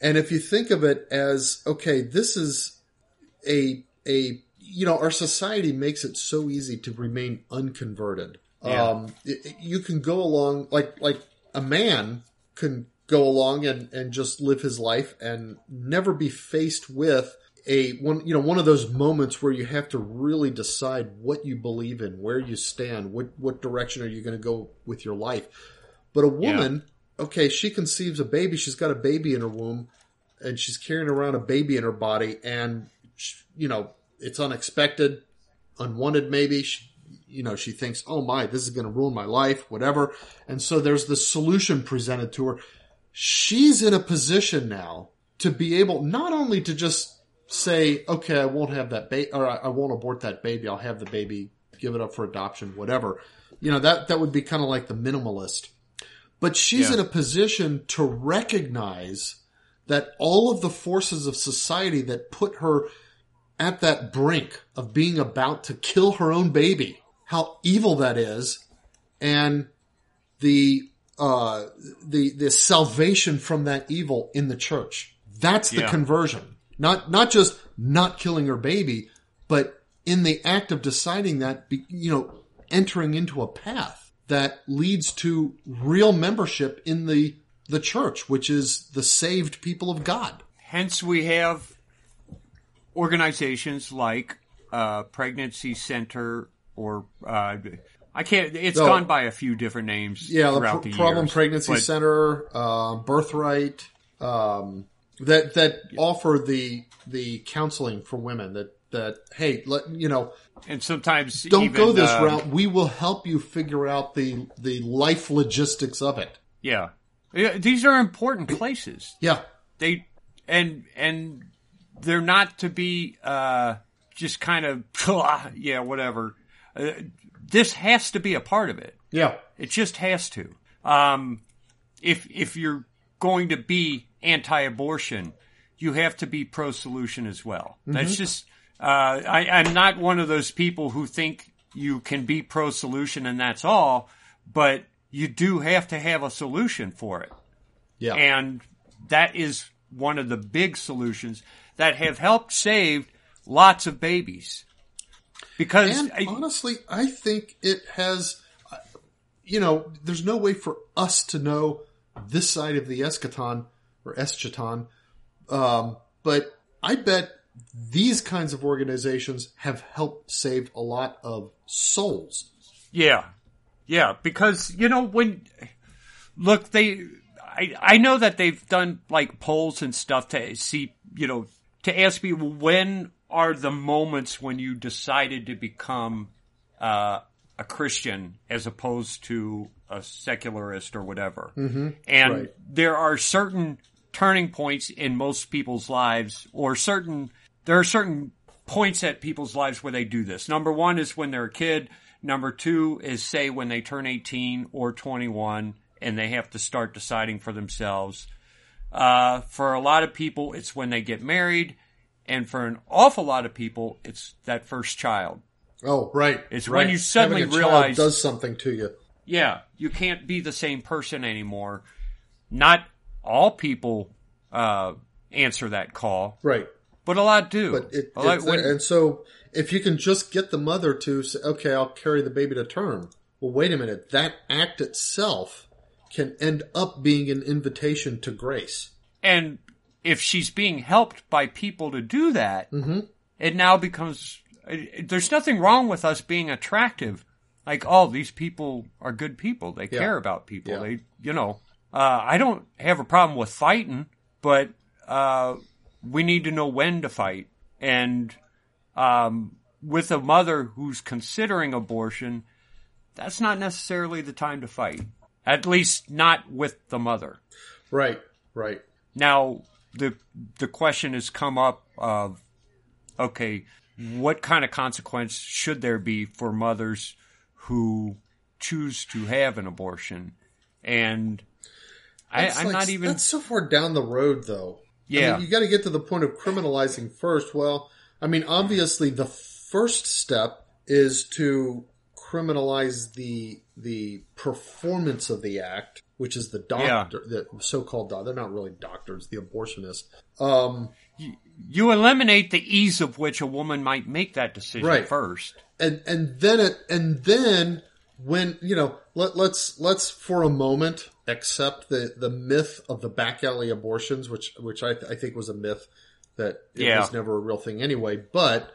And if you think of it as okay, this is a a you know our society makes it so easy to remain unconverted. Yeah. Um, it- you can go along like like a man can go along and and just live his life and never be faced with a one you know one of those moments where you have to really decide what you believe in, where you stand, what what direction are you going to go with your life. But a woman, okay, she conceives a baby, she's got a baby in her womb, and she's carrying around a baby in her body, and sh- you know it's unexpected, unwanted, maybe. She, you know, she thinks, "Oh my, this is going to ruin my life," whatever. And so there's the solution presented to her. She's in a position now to be able not only to just say, "Okay, I won't have that baby, or I, I won't abort that baby. I'll have the baby, give it up for adoption, whatever." You know, that that would be kind of like the minimalist. But she's Yeah. in a position to recognize that all of the forces of society that put her at that brink of being about to kill her own baby, how evil that is, and the uh, the the salvation from that evil in the church. That's the Yeah. conversion. Not not just not killing her baby, but in the act of deciding that, you know, entering into a path that leads to real membership in the the church, which is the saved people of God. Hence, we have organizations like uh, Pregnancy Center or uh, I can't. It's No. gone by a few different names Yeah, the Pro- the Problem years, Pregnancy but- Center, uh, Birthright, um, that that offer the the counseling for women. That that hey, let you know, and sometimes don't even, go this uh, route. We will help you figure out the the life logistics of it. Yeah. yeah, these are important places. Yeah, They and and they're not to be uh, just kind of <laughs> yeah, whatever. Uh, this has to be a part of it. yeah, It just has to. Um, if if you're going to be anti-abortion, you have to be pro-solution as well. That's just. Uh, I, I'm not one of those people who think you can be pro-solution and that's all, but you do have to have a solution for it, yeah. and that is one of the big solutions that have helped save lots of babies. Because And I- honestly, I think it has. You know, there's no way for us to know this side of the eschaton or eschaton, um, but I bet these kinds of organizations have helped save a lot of souls. Yeah. Yeah, because you know when look they I I know that they've done like polls and stuff to see, you know, to ask people when are the moments when you decided to become uh, a Christian as opposed to a secularist or whatever. Mm-hmm. And Right. there are certain turning points in most people's lives or certain there are certain points at people's lives where they do this. Number one is when they're a kid. Number two is say when they turn 18 or 21 and they have to start deciding for themselves. Uh, for a lot of people, it's when they get married. And for an awful lot of people, it's that first child. Oh, right. It's right. when you suddenly Having a realize- does something to you. Yeah, you can't be the same person anymore. Not all people uh, answer that call, Right. but a lot do. But it, lot- it's when- and so if you can just get the mother to say, okay, I'll carry the baby to term. Well, wait a minute. That act itself can end up being an invitation to grace. And if she's being helped by people to do that, Mm-hmm. it now becomes. There's nothing wrong with us being attractive. Like, oh, these people are good people. They Yeah. care about people. Yeah. They, you know, uh, I don't have a problem with fighting, but uh, we need to know when to fight. And um, with a mother who's considering abortion, that's not necessarily the time to fight. At least not with the mother. Right. Right. Now, the the question has come up of, okay, what kind of consequence should there be for mothers who choose to have an abortion? And I, I'm like- not even. That's so far down the road, though. I Yeah. mean, you got to get to the point of criminalizing first. Well, I mean, obviously, the first step is to criminalize the the performance of the act, which is the doctor, the so-called doctor. They're not really doctors, the abortionist. Um, you, eliminate the ease of which a woman might make that decision Right. first. and and then it and then when you know let, let's let's for a moment accept the the myth of the back alley abortions which which I, I think was a myth that it Yeah. was never a real thing anyway. But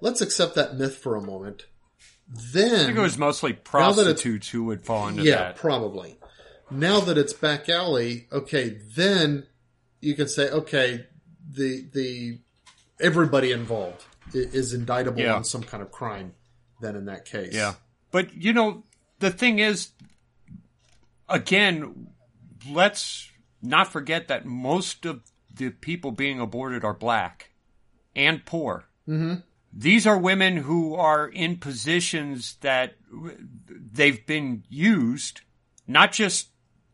let's accept that myth for a moment. I Then think it was mostly prostitutes who would fall into yeah, that. Yeah, probably. Now that it's back alley, okay, then you can say, okay, the the everybody involved is indictable Yeah. on some kind of crime. Then in that case, Yeah. But, you know, the thing is, again, let's not forget that most of the people being aborted are black and poor. Mm-hmm. These are women who are in positions that they've been used, not just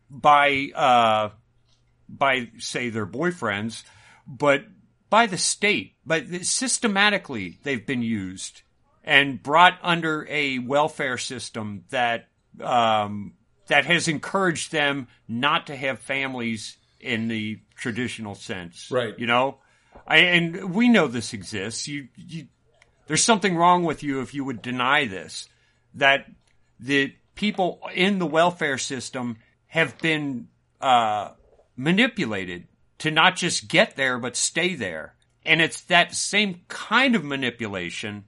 by, uh, by, say, their boyfriends, but by the state. But systematically, they've been used and brought under a welfare system that um, that has encouraged them not to have families in the traditional sense. Right. You know, I, and we know this exists. You, you, there's something wrong with you if you would deny this. That the people in the welfare system have been uh, manipulated to not just get there but stay there, and it's that same kind of manipulation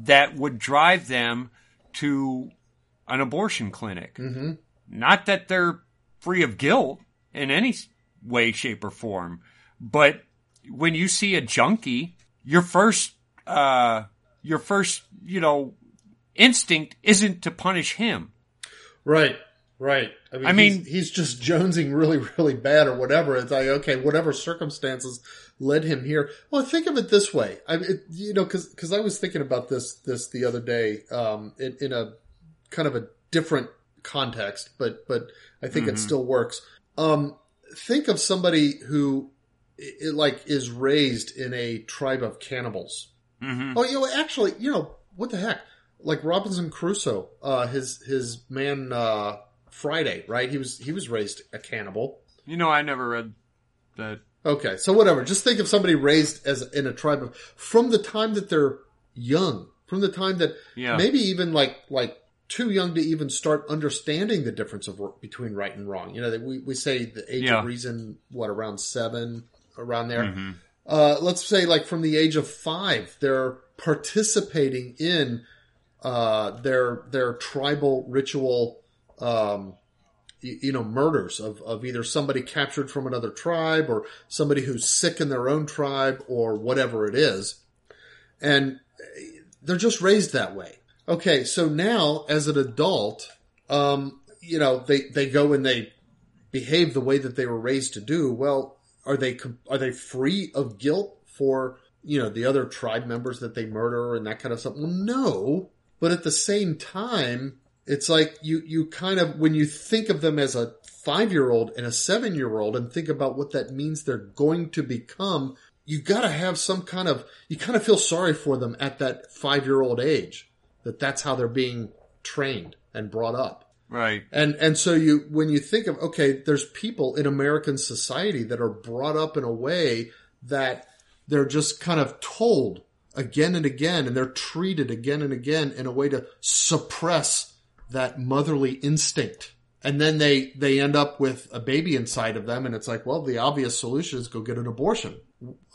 that would drive them to an abortion clinic. Mm-hmm. Not that they're free of guilt in any way, shape, or form, but when you see a junkie, your first, uh, your first, you know, instinct isn't to punish him. Right, right. I mean, I mean- he's, he's just jonesing really, really bad or whatever. It's like, okay, whatever circumstances led him here. Well, think of it this way. I it, you know, cause, cause I was thinking about this, this the other day, um, in, in a kind of a different context, but, but I think it still works. Um, think of somebody who i i- like is raised in a tribe of cannibals. Mm-hmm. Oh, you know, actually, you know, what the heck? Like Robinson Crusoe, uh, his his man uh, Friday, right? He was he was raised a cannibal. You know, I never read that. Okay, so whatever. Just think of somebody raised as in a tribe of from the time that they're young, from the time that Yeah. maybe even like like too young to even start understanding the difference of between right and wrong. You know, we we say the age Yeah. of reason, what around seven, around there. Mm-hmm. Uh, let's say like from the age of five, they're participating in uh, their their tribal ritual. Um, y- you know, murders of, of either somebody captured from another tribe or somebody who's sick in their own tribe or whatever it is. And they're just raised that way. Okay, so now as an adult, um, you know, they, they go and they behave the way that they were raised to do. Well, are they are they free of guilt for you know the other tribe members that they murder and that kind of stuff? Well, no, but at the same time, it's like you you kind of when you think of them as a five year old and a seven year old and think about what that means they're going to become. You got to have some kind of you kind of feel sorry for them at that five year old age that that's how they're being trained and brought up. Right. And and so you when you think of okay, there's people in American society that are brought up in a way that they're just kind of told again and again and they're treated again and again in a way to suppress that motherly instinct. And then they they end up with a baby inside of them and it's like, well, the obvious solution is go get an abortion.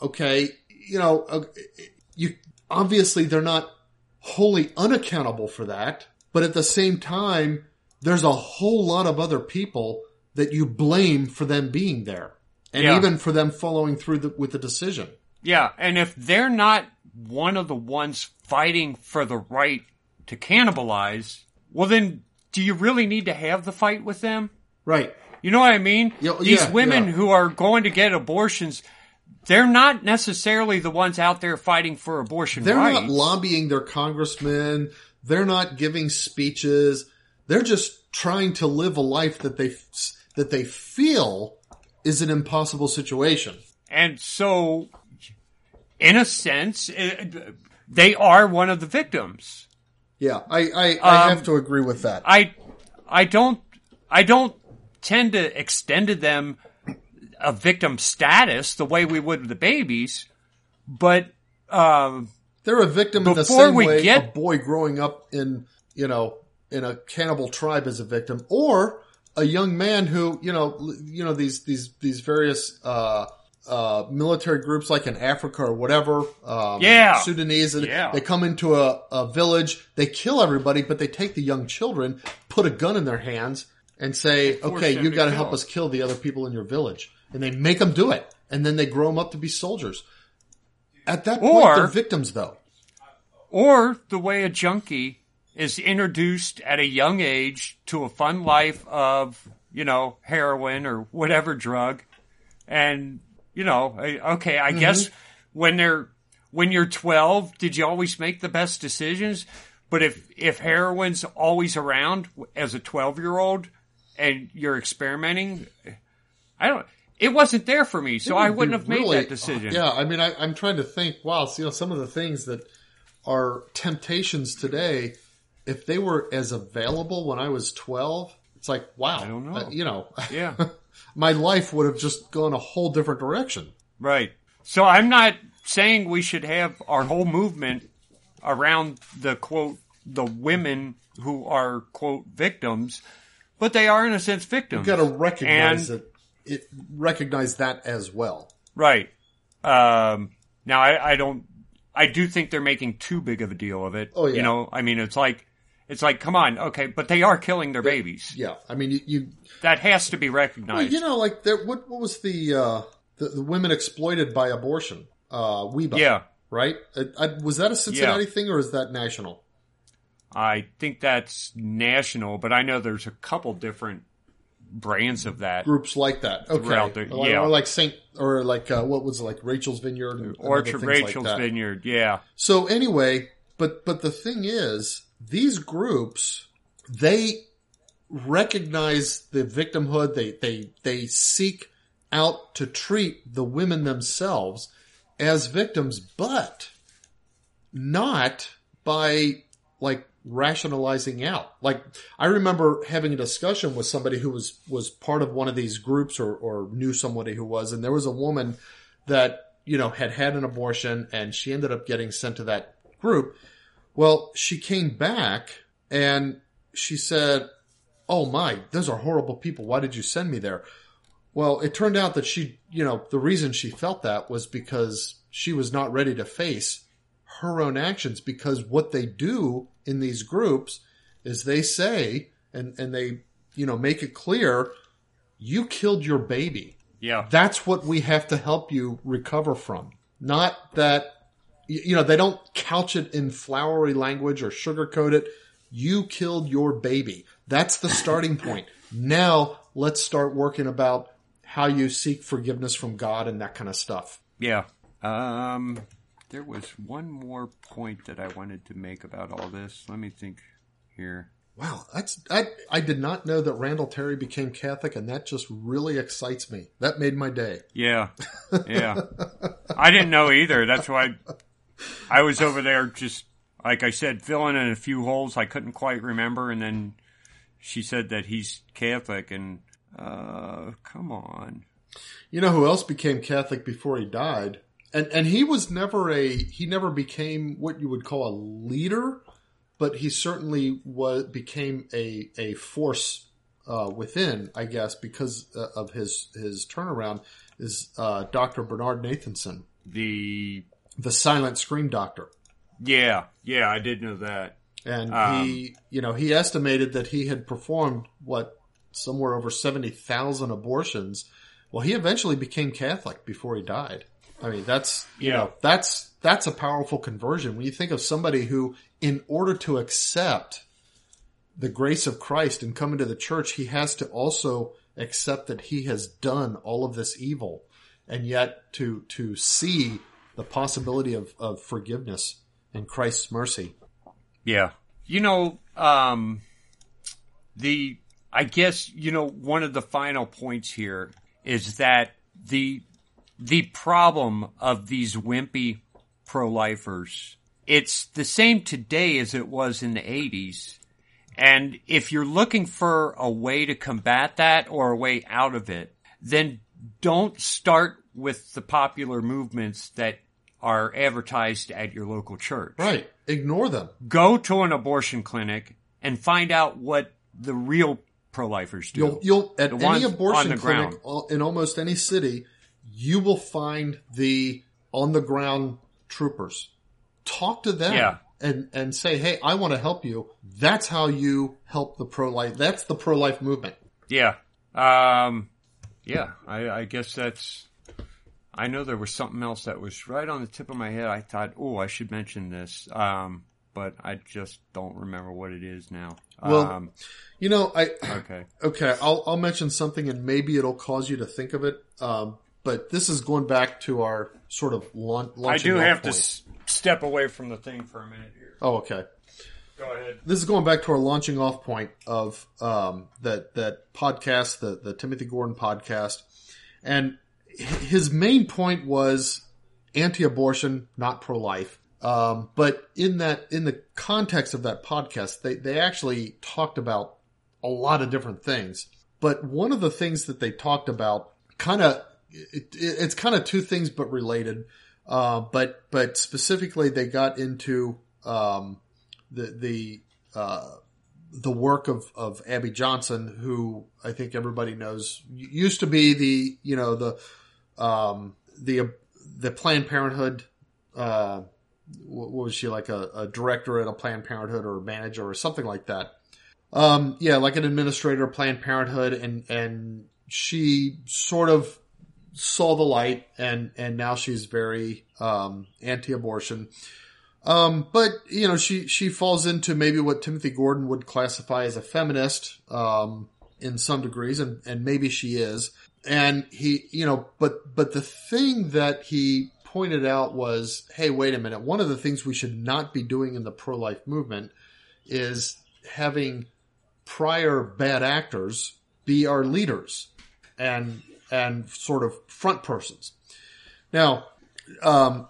Okay, you know, uh, you obviously they're not wholly unaccountable for that, but at the same time there's a whole lot of other people that you blame for them being there and Yeah. even for them following through the, with the decision. Yeah, and if they're not one of the ones fighting for the right to cannibalize, well then do you really need to have the fight with them? Right. You know what I mean? Yeah, These yeah, women who are going to get abortions, they're not necessarily the ones out there fighting for abortion They're rights. not lobbying their congressmen. They're not giving speeches. They're just trying to live a life that they that they feel is an impossible situation. and so, in a sense, it, they are one of the victims. Yeah, I I, I Um, have to agree with that. I, I don't, I don't tend to extend to them a victim status the way we would the babies, but um, They're a victim in the same way get- a boy growing up in, you know, in a cannibal tribe as a victim, or a young man who, you know, you know these these these various uh, uh, military groups like in Africa or whatever. Um, Yeah. Sudanese. Yeah. They come into a, a village, they kill everybody, but they take the young children, put a gun in their hands, and say, "Okay, you got to help us kill the other people in your village," and they make them do it, and then they grow them up to be soldiers. At that point, Or- they're victims, though. Or the way a junkie is introduced at a young age to a fun life of, you know, heroin or whatever drug. And, you know, okay, I guess mm-hmm. when they're, when you're 12, did you always make the best decisions? But if, if heroin's always around as a 12 year old and you're experimenting, I don't, it wasn't there for me, so I would wouldn't have made really- that decision. Yeah, I mean, I, I'm trying to think. Wow, so, you know, some of the things that are temptations today, if they were as available when I was 12, it's like, wow, I don't know. uh, you know, Yeah. <laughs> my life would have just gone a whole different direction. Right. So I'm not saying we should have our whole movement around the quote the women who are quote victims, but they are in a sense victims. You've got to recognize And- that. It recognize that as well. Right. Um, now I, I don't. I do think they're making too big of a deal of it. Oh, yeah. You know, I mean, it's like, it's like, come on, okay, but they are killing their babies. Yeah, I mean, you, you That has to be recognized. well, you know, like there. What what was the uh, the, the women exploited by abortion? Uh, Weba, yeah, right? I, I, was that a Cincinnati thing or is that national? I think that's national, but I know there's a couple different brands of that. groups like that. Okay, the- or, yeah. or like Saint, or like uh, what was it, like Rachel's Vineyard, and, Orchard like Rachel's that. Vineyard, yeah. So anyway, but but the thing is, these groups they recognize the victimhood. They they they seek out to treat the women themselves as victims, but not by like rationalizing out. Like I remember having a discussion with somebody who was was part of one of these groups or or knew somebody who was, and there was a woman that you know had had an abortion and she ended up getting sent to that group. Well, she came back and she said, "Oh my, those are horrible people. Why did you send me there?" Well, it turned out that she, you know, the reason she felt that was because she was not ready to face her own actions because what they do in these groups is they say and and they, you know, make it clear you killed your baby. Yeah. That's what we have to help you recover from. Not that you know, they don't couch it in flowery language or sugarcoat it. You killed your baby. That's the starting <laughs> point. Now let's start working about how you seek forgiveness from God and that kind of stuff. Yeah. Um, there was one more point that I wanted to make about all this. Let me think here. Wow, that's I I did not know that Randall Terry became Catholic and that just really excites me. That made my day. Yeah. <laughs> Yeah. I didn't know either. That's why I was over there just, like I said, filling in a few holes I couldn't quite remember. And then she said that he's Catholic and, uh, come on. You know who else became Catholic before he died? And and he was never a he never became what you would call a leader, but he certainly was became a a force uh, within, I guess, because uh, of his his turnaround. Is uh, Dr. Bernard Nathanson, The, the silent scream doctor, yeah, yeah, I did know that. and Um, he you know he estimated that he had performed what somewhere over seventy thousand abortions. Well, he eventually became Catholic before he died. I mean, that's you Yeah. know that's that's a powerful conversion when you think of somebody who, in order to accept the grace of Christ and come into the church, he has to also accept that he has done all of this evil, and yet to to see the possibility of, of forgiveness and Christ's mercy. Yeah. You know, um, the, I guess, you know, one of the final points here is that the, the problem of these wimpy pro-lifers, it's the same today as it was in the 80s. And if you're looking for a way to combat that or a way out of it, then don't start with the popular movements that are advertised at your local church Right. Ignore them. go to an abortion clinic and find out what the real pro-lifers do. You'll, you'll at The any abortion clinic ground. in almost any city, you will find the on the ground troopers. Talk to them. Yeah. And, and say, hey, I want to help you. That's how you help the pro life. That's the pro life movement. Yeah. Um, yeah, I, I guess that's. I know there was something else that was right on the tip of my head. I thought, oh, I should mention this, um, but I just don't remember what it is now. Well, um, You know, I, okay. <clears throat> Okay, I'll I'll mention something and maybe it'll cause you to think of it. Um, but this is going back to our sort of launch. I do have to s- step away from the thing for a minute here. Oh, okay. Go ahead. This is going back to our launching off point of um, that that podcast, the the Timothy Gordon podcast, and his main point was anti-abortion, not pro-life. Um, but in that in the context of that podcast, they they actually talked about a lot of different things. But one of the things that they talked about, kind of, it, it, it's kind of two things but related. Uh, but but specifically, they got into um, the the uh, the work of, of Abby Johnson, who I think everybody knows used to be the you know the um, the the Planned Parenthood. Uh, what was she like a, a director at a Planned Parenthood or a manager or something like that? Um, yeah, like an administrator of Planned Parenthood, and and she sort of saw the light, and and now she's very um, anti-abortion. Um, but you know, she she falls into maybe what Timothy Gordon would classify as a feminist um, in some degrees, and and maybe she is. And he, you know, but but the thing that he pointed out was, hey, wait a minute. One of the things we should not be doing in the pro-life movement is having prior bad actors be our leaders and and sort of front persons. Now, um,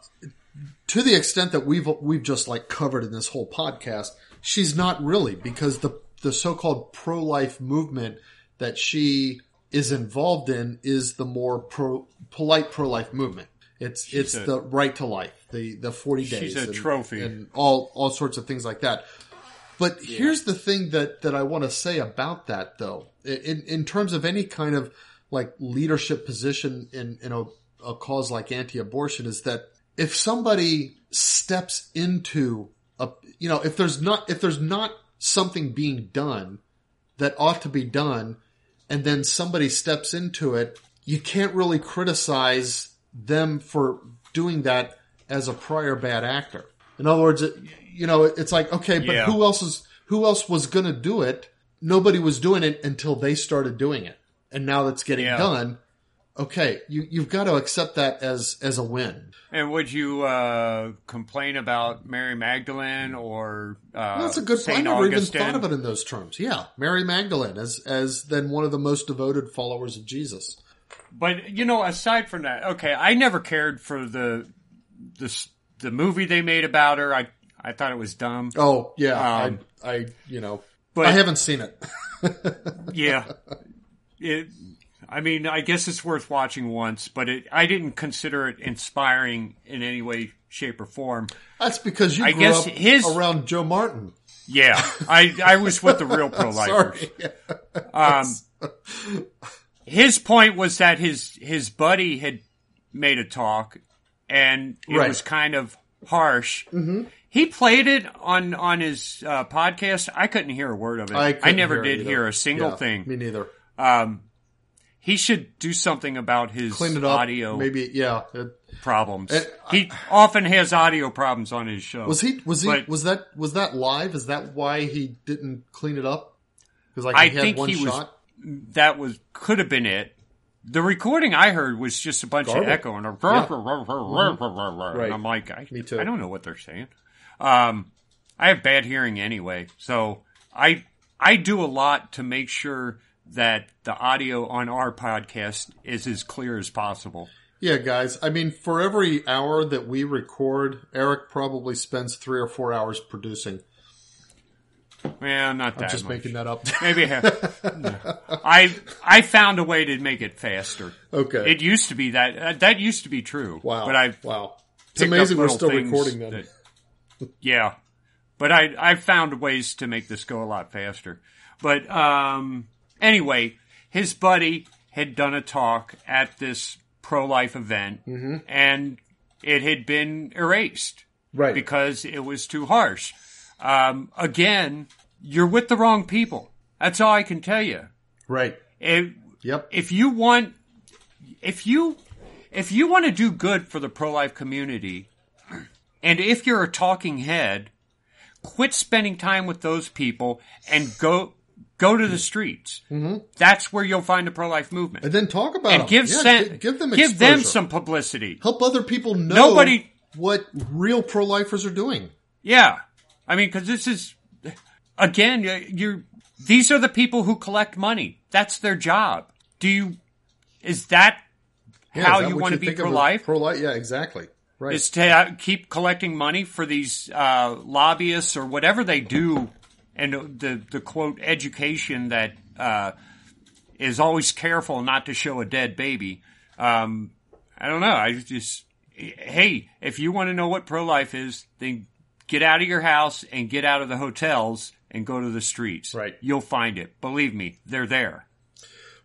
to the extent that we've we've just like covered in this whole podcast, she's not really because the the so-called pro-life movement that she is involved in is the more pro polite pro-life movement. It's it's a- the right to life, the the forty days, She's a and- trophy. and all all sorts of things like that. But here's the thing that that I want to say about that, though, in in terms of any kind of like leadership position in in a, a cause like anti-abortion, is that if somebody steps into a you know if there's not if there's not something being done that ought to be done, and then somebody steps into it, you can't really criticize them for doing that as a prior bad actor. In other words, it, you know, it's like, okay, but Yeah. who else is, who else was going to do it? Nobody was doing it until they started doing it. And now that's getting Yeah. done. Okay. You, you've got to accept that as, as a win. And would you uh, complain about Mary Magdalene or uh, that's a good point. I Saint never even thought of it in those terms. Yeah. Mary Magdalene as, as then one of the most devoted followers of Jesus. But you know, aside from that, okay, I never cared for the the the movie they made about her. I I thought it was dumb. Oh, yeah. Um, I, I, you know, But I haven't seen it. <laughs> yeah, it. I mean, I guess it's worth watching once, but it, I didn't consider it inspiring in any way, shape, or form. That's because you I grew guess up his- around Joe Martin. Yeah, I I was with the real <laughs> pro lifers. Um, his point was that his his buddy had made a talk, and it Right. was kind of harsh. Mm-hmm. He played it on on his uh, podcast. I couldn't hear a word of it. I, couldn't never hear did either. hear a single Yeah, thing. Me neither. Um, he should do something about his Clean it up. audio Maybe, yeah. It- problems. Uh, he often has audio problems on his show. was he? Was he? Was that? Was that live? Is that why he didn't clean it up? Because like I he had think he was- that was could have been it. The recording I heard was just a bunch Garble. of echo and, a <laughs> and I'm like, I, Me too. I don't know what they're saying. Um, I have bad hearing anyway, so I I do a lot to make sure that the audio on our podcast is as clear as possible. Yeah, guys. I mean, for every hour that we record, Eric probably spends three or four hours producing. Well, not that Just much. making that up. <laughs> Maybe half. <laughs> I I found a way to make it faster. okay. It used to be that uh, that used to be true. wow. But I wow. It's amazing we're still recording then. that- yeah, but I I found ways to make this go a lot faster. But um, anyway, his buddy had done a talk at this pro-life event, and it had been erased Right. because it was too harsh. Um, again, you're with the wrong people. That's all I can tell you. right. If, Yep. if you want, if you, if you want to do good for the pro-life community, and if you're a talking head, quit spending time with those people and go, go to the streets. Mm-hmm. That's where you'll find the pro-life movement. and then talk about And them. give, Yeah, sen- gi- give them give them some publicity. help other people know Nobody- what real pro-lifers are doing. Yeah. I mean, cause this is, again, you're, these are the people who collect money. That's their job. Do you, is that Yeah, how is that you want to be pro-life? Pro-life, yeah, exactly. Right. Is to uh, keep collecting money for these, uh, lobbyists or whatever they do and the, the quote education that, uh, is always careful not to show a dead baby. Um, I don't know. I just, hey, if you want to know what pro-life is, then get out of your house and get out of the hotels and go to the streets. Right. You'll find it. Believe me, they're there.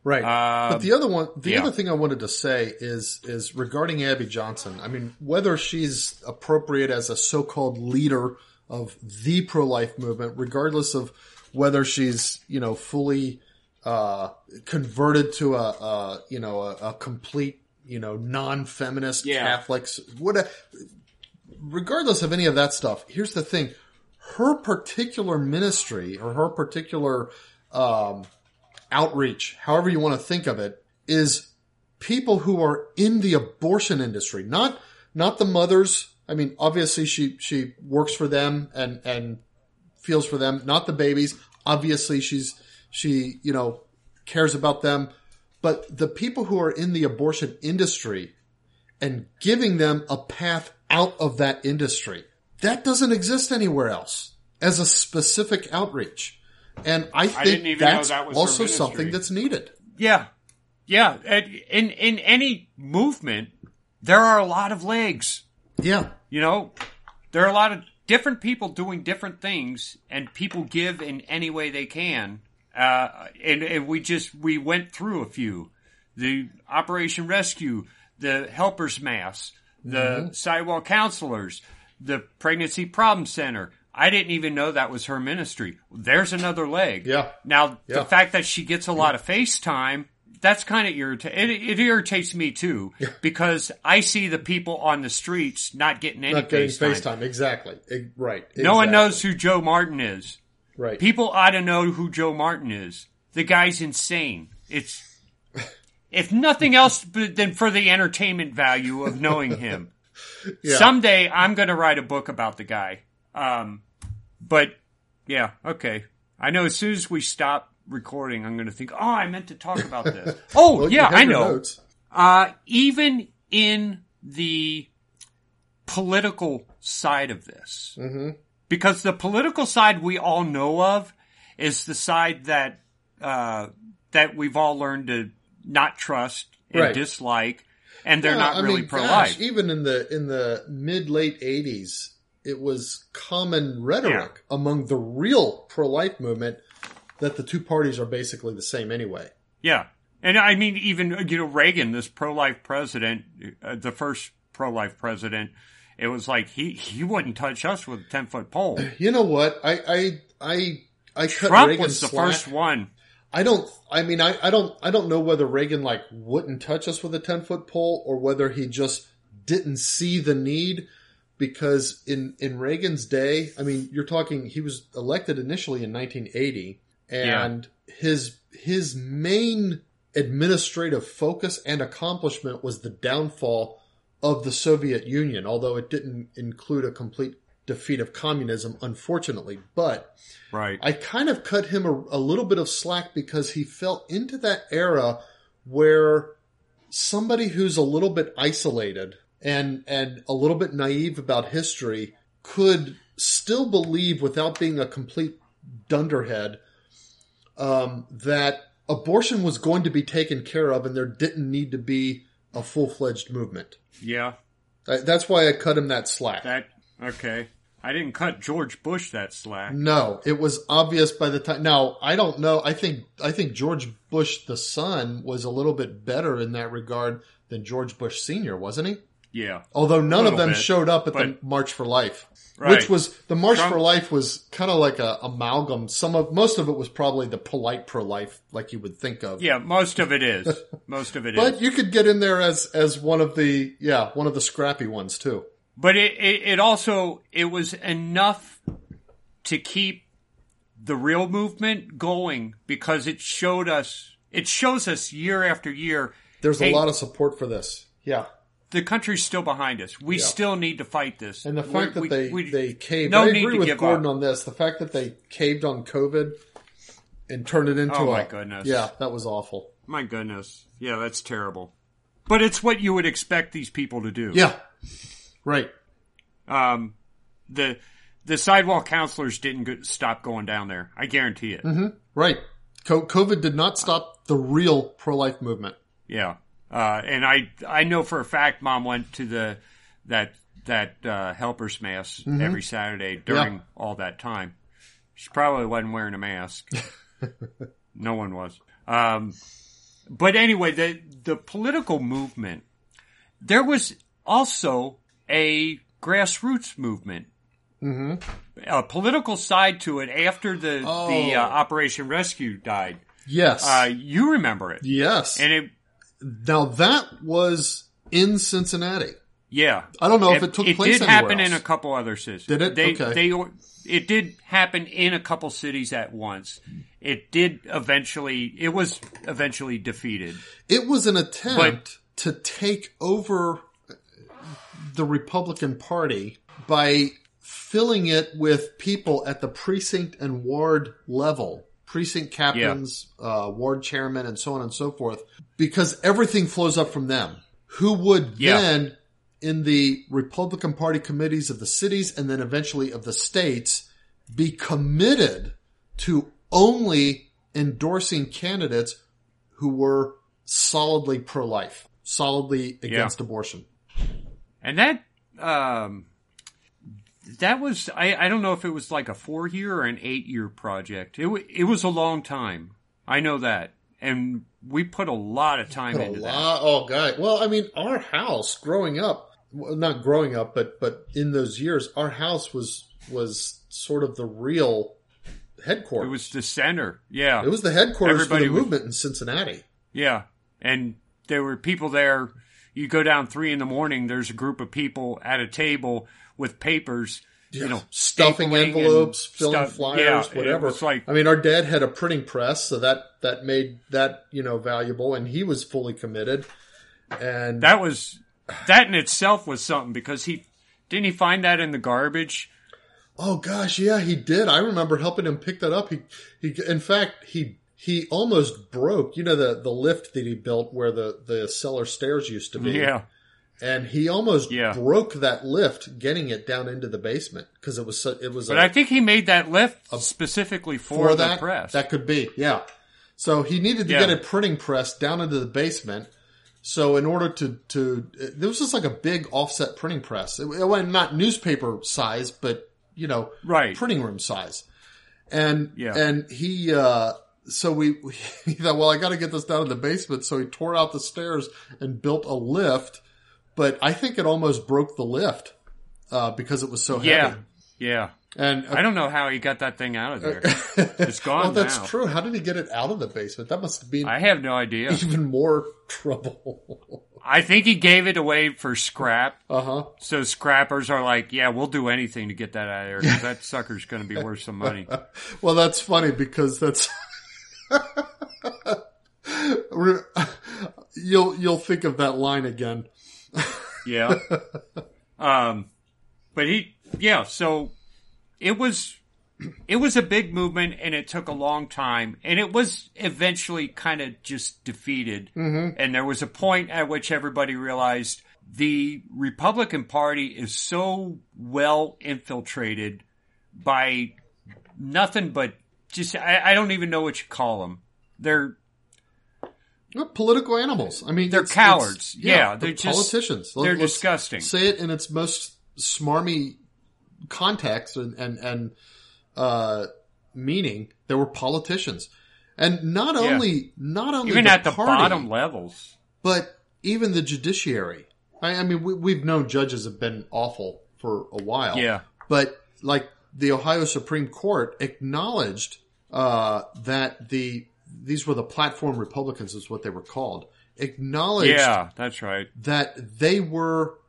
Right. but the other one, the Um, yeah. other thing I wanted to say is, is regarding Abby Johnson. I mean, whether she's appropriate as a so-called leader of the pro-life movement, regardless of whether she's, you know, fully, uh, converted to a, a you know, a, a complete, you know, non-feminist Yeah. Catholics, what, regardless of any of that stuff, here's the thing. Her particular ministry or her particular, um, outreach, however you want to think of it, is people who are in the abortion industry, not not the mothers. I mean, obviously she she works for them and and feels for them, not the babies. Obviously she's she, you know, cares about them, but the people who are in the abortion industry and giving them a path out of that industry. That doesn't exist anywhere else as a specific outreach. And I think didn't even know that's that was also something that's needed. Yeah. Yeah. In, in any movement, there are a lot of legs. Yeah. You know, there are a lot of different people doing different things, and people give in any way they can. Uh, and, and we just we went through a few: the Operation Rescue, the Helpers Mass, the Mm-hmm. Sidewalk Counselors, the Pregnancy Problem Center. I didn't even know that was her ministry. There's another leg. Yeah. Now Yeah. the fact that she gets a lot of FaceTime. That's kind of irritating. It, it irritates me too because I see the people on the streets not getting any Not getting FaceTime. FaceTime. Exactly. E- right. No one knows who Joe Martin is. Right. People ought to know who Joe Martin is. The guy's insane. It's if nothing else but than for the entertainment value of knowing him. <laughs> Yeah. Someday I'm going to write a book about the guy. Um, but yeah, okay. I know as soon as we stop recording, I'm going to think, oh, I meant to talk about this. <laughs> Oh, Well, yeah, I know. Uh, even in the political side of this, because the political side we all know of is the side that uh, that we've all learned to not trust and Right. dislike, and they're Yeah, not I really pro life. even in the in the mid late eighties, it was common rhetoric among the real pro life movement that the two parties are basically the same anyway. Yeah. And I mean, even, you know, Reagan, this pro-life president, uh, the first pro-life president, it was like he, he wouldn't touch us with a 10 foot pole. <sighs> You know what? I I I I cut Trump Reagan was the slack. first one. I don't. I mean, I, I don't. I don't know whether Reagan like wouldn't touch us with a ten foot pole or whether he just didn't see the need. Because in in Reagan's day, I mean, you're talking. He was elected initially in 1980, and his his main administrative focus and accomplishment was the downfall of the Soviet Union. Although it didn't include a complete defeat of communism, unfortunately, but. Right. I kind of cut him a, a little bit of slack because he fell into that era where somebody who's a little bit isolated and and a little bit naive about history could still believe without being a complete dunderhead um, that abortion was going to be taken care of and there didn't need to be a full fledged movement. Yeah. That's why I cut him that slack. That, okay. I didn't cut George Bush that slack. No, it was obvious by the time. Now, I don't know. I think I think George Bush the son was a little bit better in that regard than George Bush senior, wasn't he? Yeah. Although none of them bit, showed up at the March for Life, Right. which was the March Trump- for Life was kind of like a amalgam. Some of most of it was probably the polite pro life, like you would think of. Yeah, most of it is. <laughs> Most of it is. But you could get in there as as one of the yeah one of the scrappy ones too. But it, it, it also it was enough to keep the real movement going because it showed us it shows us year after year There's Hey. a lot of support for this. Yeah, the country's still behind us. We Yeah. still need to fight this. and the fact that we- they we- they caved. no I agree with Gordon up. on this. The fact that they caved on COVID and turned it into Oh, a my goodness. yeah that was awful. my goodness, yeah, that's terrible. But it's what you would expect these people to do. Yeah, right. Um, the the sidewalk counselors didn't go, stop going down there. I guarantee it. Right. Co- COVID did not stop the real pro life movement. Yeah. Uh, and I I know for a fact mom went to the that that uh, helpers mass every Saturday during Yeah. all that time. She probably wasn't wearing a mask. <laughs> no one was. Um, but anyway, the the political movement there was also a grassroots movement. Mm-hmm. A political side to it after the the Oh. uh, Operation Rescue died. Yes. Uh, you remember it, yes. and it now that was in Cincinnati. Yeah, I don't know if it took it place It did happen in a couple other cities. Did it? They, Okay. They it did happen in a couple cities at once. It did eventually. It was eventually defeated. It was an attempt to take over the Republican Party by filling it with people at the precinct and ward level. Precinct captains, uh, ward chairmen, and so on and so forth, because everything flows up from them. Who would Yeah. then, in the Republican Party committees of the cities and then eventually of the states, be committed to only endorsing candidates who were solidly pro-life, solidly against abortion. And that um, that was I, I don't know if it was like a four year or an eight year project. It it was a long time. I know that, and we put a lot of time A into that. oh, God. Well, I mean, our house growing up, well, not growing up, but but in those years, our house was was sort of the real headquarters. It was the center. Yeah, It was the headquarters Everybody for the was- movement in Cincinnati. Yeah. And there were people there. You go down three in the morning, there's a group of people at a table with papers, you know, stuffing envelopes, filling stuff- flyers, yeah, whatever. Like, I mean, our dad had a printing press, so that that made that you know valuable, and he was fully committed. And that was, that in itself was something because he, didn't he find that in the garbage? Oh gosh, yeah, he did. I remember helping him pick that up. He, he, in fact, he he almost broke. You know the the lift that he built where the the cellar stairs used to be. Yeah. And he almost Yeah. broke that lift getting it down into the basement because it was so, it was. But a, I think he made that lift specifically for, for the that press. that could be yeah. So he needed to Yeah. get a printing press down into the basement. So in order to to there was just like a big offset printing press. It, it went not newspaper size, but you know Right. printing room size. And Yeah. and he uh so we, we <laughs> he thought, well, I got to get this down in the basement. So he tore out the stairs and built a lift, but I think it almost broke the lift uh, because it was so yeah. heavy. Yeah. And I don't know how he got that thing out of there. <laughs> It's gone well, that's now. true. How did he get it out of the basement? That must have been I have no idea. <laughs> even more trouble. <laughs> I think he gave it away for scrap. uh huh. So scrappers are like, yeah, we'll do anything to get that out of there 'cause that sucker's going to be worth some money. Well, that's funny because that's you'll you'll think of that line again. Yeah. <laughs> Um, but he, yeah, so it was, it was a big movement and it took a long time and it was eventually kind of just defeated. Mm-hmm. And there was a point at which everybody realized the Republican Party is so well infiltrated by nothing but just, I, I don't even know what you call them. They're, Political animals. I mean, They're it's- cowards. it's- Yeah, they're just- politicians. they're disgusting. Say it in its most smarmy context and and, and uh, meaning, there were politicians, and not Yeah. only not only Even the at the party, bottom levels. but even the judiciary. I, I mean, we, we've known judges have been awful for a while. Yeah. But like the Ohio Supreme Court acknowledged uh, that the these were the platform Republicans, is what they were called. Acknowledged Yeah, that's right. that they were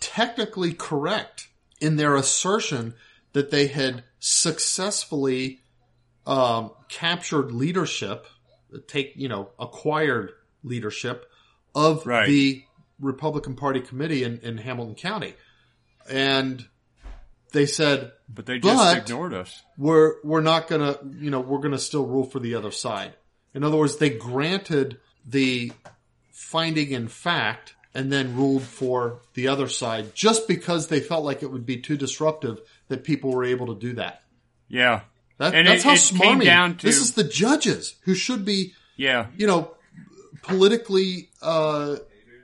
technically correct in their assertion that they had successfully um, captured leadership, take you know acquired leadership of Right. the Republican Party committee in, in Hamilton County, and they said But they just But- ignored us. we're we're not gonna you know we're gonna still rule for the other side. In other words, they granted the finding in fact and then ruled for the other side just because they felt like it would be too disruptive that people were able to do that. Yeah. That, And that's it- how it smarmy. down to- this is the judges who should be Yeah. you know politically uh,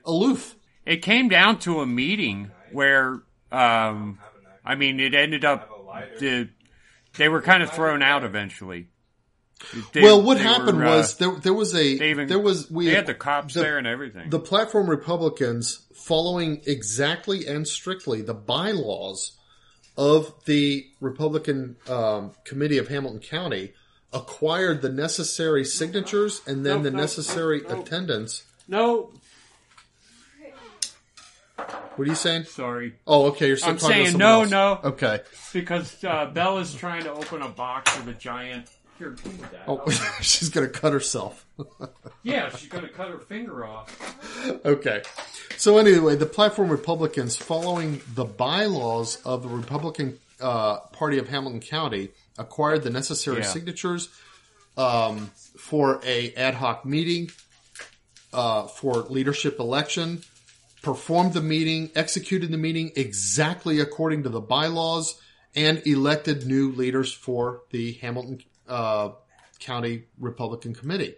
aloof. It came down to a meeting where, um, I mean, it ended up the they were kind of thrown out eventually. They- well, what happened were, uh, was there there was a they even there was we they had the cops the- there and everything. the platform Republicans, following exactly and strictly the bylaws of the Republican um, Committee of Hamilton County, acquired the necessary signatures and then Nope, the nope, necessary nope, nope. attendance. no, What are you saying? sorry, Oh, okay. You're still I'm talking saying someone no, else. no. Okay. because uh, Bella's trying to open a box with a giant. Here, give me that. Oh, <laughs> she's gonna cut herself. <laughs> yeah, she's gonna cut her finger off. Okay. So anyway, the platform Republicans, following the bylaws of the Republican uh, Party of Hamilton County, acquired the necessary Yeah. signatures um, for a ad hoc meeting uh, for leadership election. Performed the meeting, executed the meeting exactly according to the bylaws, and elected new leaders for the Hamilton uh, County Republican Committee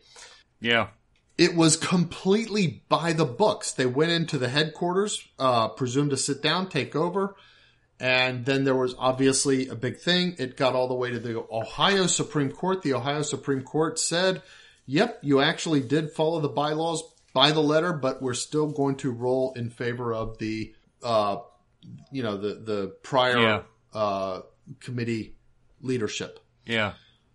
Yeah, it was completely by the books. They went into the headquarters, uh, presumed to sit down, take over, and then there was obviously a big thing. It got all the way to the Ohio Supreme Court. The Ohio Supreme Court said, "Yep, you actually did follow the bylaws by the letter, but we're still going to roll in favor of the, uh, you know, the the prior Yeah. uh, committee leadership." yeah,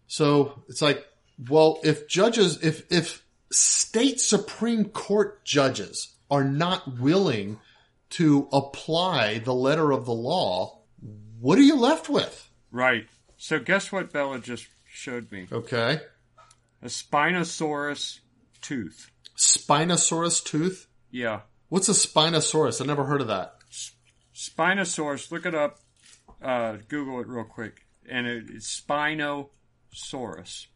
So it's like, well, if judges, if if state supreme court judges are not willing to apply the letter of the law, what are you left with? right. So guess what Bella just showed me? Okay, A Spinosaurus tooth. Spinosaurus tooth. Yeah, What's a Spinosaurus? I never heard of that. Spinosaurus. Look it up. Uh, Google it real quick, and it, it's Spinosaurus.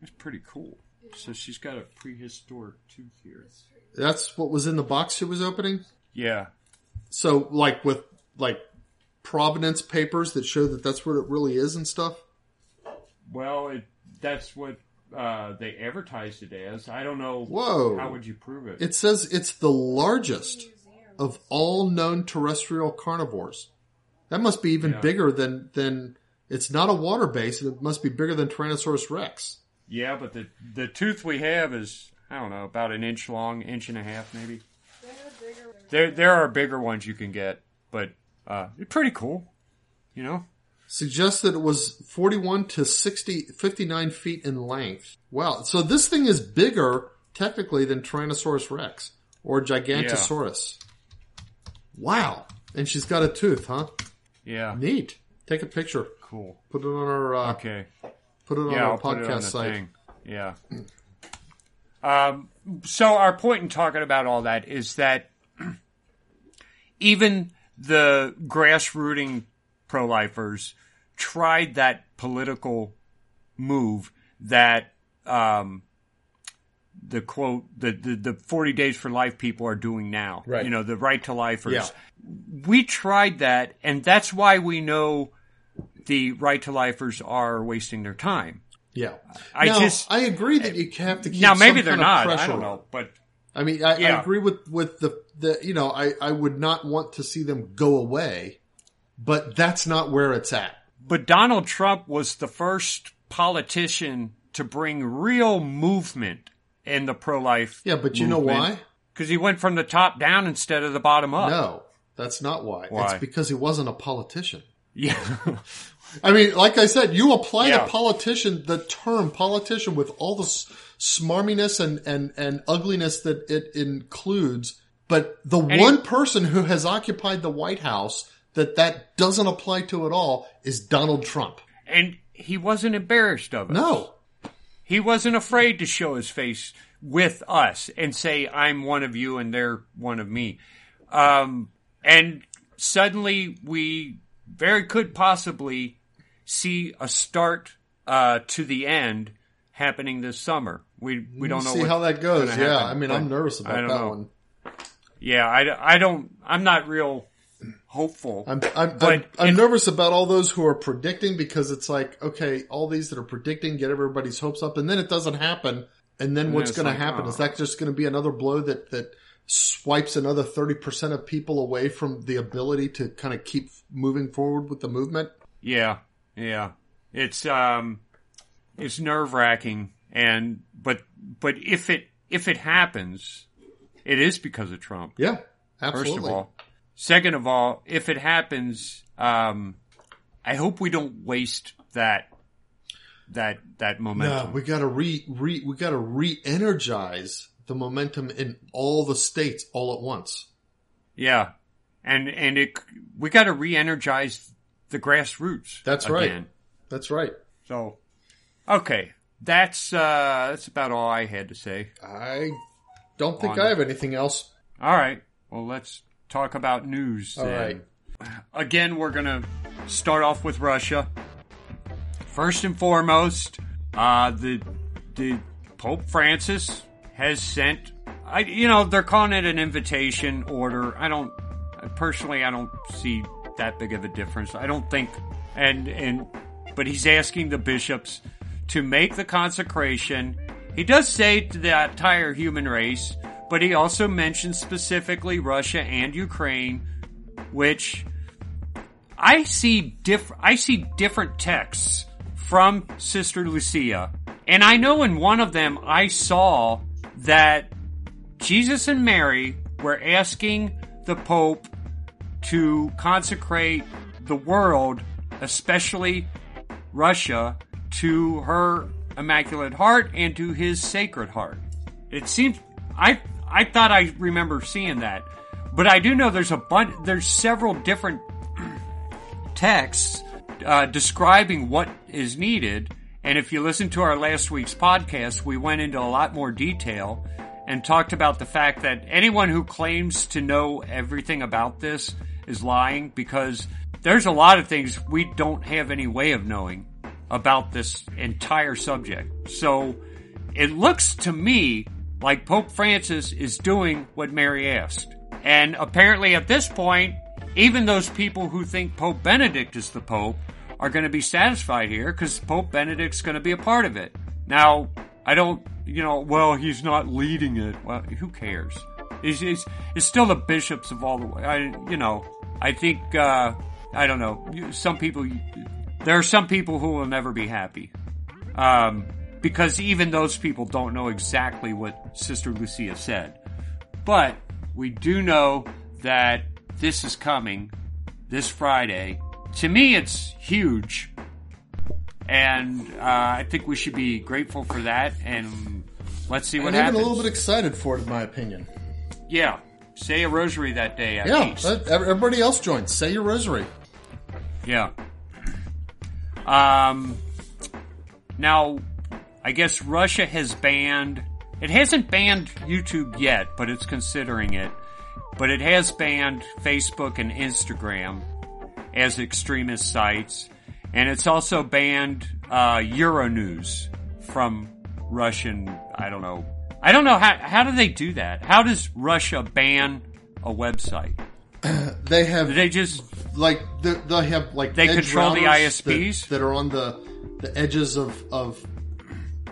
That's pretty cool. So she's got a prehistoric tooth here. That's what was in the box she was opening. Yeah, So, like with like provenance papers that show that that's what it really is and stuff. Well, it, that's what uh, they advertised it as. I don't know. Whoa. How would you prove it? It says it's the largest of all known terrestrial carnivores. That must be even Yeah. bigger than than. It's not a water base. It must be bigger than Tyrannosaurus Rex. yeah, but the the tooth we have is I don't know about an inch long, inch and a half maybe. There there are bigger ones you can get, but uh, it's pretty cool. You know. Suggests that it was 41 to 60, 59 feet in length. Wow. So this thing is bigger technically than Tyrannosaurus Rex or Gigantosaurus. Wow. And she's got a tooth, huh? Yeah. Neat. Take a picture. Cool. Put it on our uh, Okay. put it on Yeah, our I'll it on podcast site. thing. Yeah. Um, so our point in talking about all that is that <clears throat> even the grassrooting pro-lifers tried that political move that um, the quote the, the the 40 days for life people are doing now Right. you know the right to lifers Yeah. we tried that and that's why we know the right to lifers are wasting their time Yeah. I now, just- I agree that you have to keep now maybe some they're not. I don't know, but I mean, I, I agree with with the the you know I I would not want to see them go away, but that's not where it's at. But Donald Trump was the first politician to bring real movement in the pro-life. Yeah, but you know why? Because he went from the top down instead of the bottom up. No, that's not why. Why? It's because he wasn't a politician. Yeah. <laughs> I mean, like I said, you apply Yeah. to politician the term politician with all the s- smarminess and, and, and ugliness that it includes, but the he- one person who has occupied the White House that that doesn't apply to at all is Donald Trump. and he wasn't embarrassed of it. No. He wasn't afraid to show his face with us and say, I'm one of you and they're one of me. Um, and suddenly we very could possibly see a start, uh, to the end happening this summer. We, we don't know See how that goes. Yeah. happen, I mean, I'm nervous about that know. one. Yeah. I, I don't, I'm not real hopeful. I'm, I'm, But I'm, I'm it- nervous about all those who are predicting because it's like, okay, all these that are predicting get everybody's hopes up and then it doesn't happen. And then what's it's going to happen? oh. Is that just going to be another blow that, that swipes another 30% of people away from the ability to kind of keep moving forward with the movement? Yeah, yeah. It's um, it's nerve wracking, and but but if it if it happens, it is because of Trump. Yeah, First of all, second of all, if it happens, um, I hope we don't waste that that that momentum. no, we got to re, re, we got to re-energize the momentum in all the states all at once. yeah, and and it we got to re-energize the grassroots. That's right. That's right. So, okay, that's uh, that's about all I had to say. I don't think I have anything else. All right. Well, let's talk about news. All then. right. Again, we're going to start off with Russia. First and foremost, uh, the the Pope Francis has sent. I you know they're calling it an invitation order. I don't personally. I don't see that big of a difference. I don't think. And and but he's asking the bishops to make the consecration. He does say to the entire human race, but he also mentions specifically Russia and Ukraine, which I see diff- I see different texts from Sister Lucia, and I know in one of them I saw that Jesus and Mary were asking the Pope to consecrate the world, especially Russia, to her Immaculate Heart and to his Sacred Heart. It seems I I thought I remember seeing that, but I do know there's a bunch. There's several different <clears throat> texts uh, describing what is needed. And if you listen to our last week's podcast, we went into a lot more detail and talked about the fact that anyone who claims to know everything about this is lying because there's a lot of things we don't have any way of knowing about this entire subject. So it looks to me like Pope Francis is doing what Mary asked. And apparently at this point, even those people who think Pope Benedict is the Pope are going to be satisfied here because Pope Benedict's going to be a part of it. Now, I don't, you know, well, he's not leading it. Well, who cares? It's, it's, it's still the bishops of all the way. I, you know, I think, uh, I don't know. Some people, there are some people who will never be happy. Um, because even those people don't know exactly what Sister Lucia said. But we do know that this is coming this Friday. To me, it's huge. And uh, I think we should be grateful for that. And let's see what even happens. a little bit excited for it, in my opinion. yeah. Say a rosary that day Yeah, least. everybody else joins. Say your rosary. Yeah. Um. Now, I guess Russia has banned. It hasn't banned YouTube yet, but it's considering it. But it has banned Facebook and Instagram as extremist sites, and it's also banned uh, Euronews from Russian. I don't know. I don't know how. How do they do that? How does Russia ban a website? <clears throat> They have Do they just like they, they have like They control the ISPs? that, that are on the the edges of of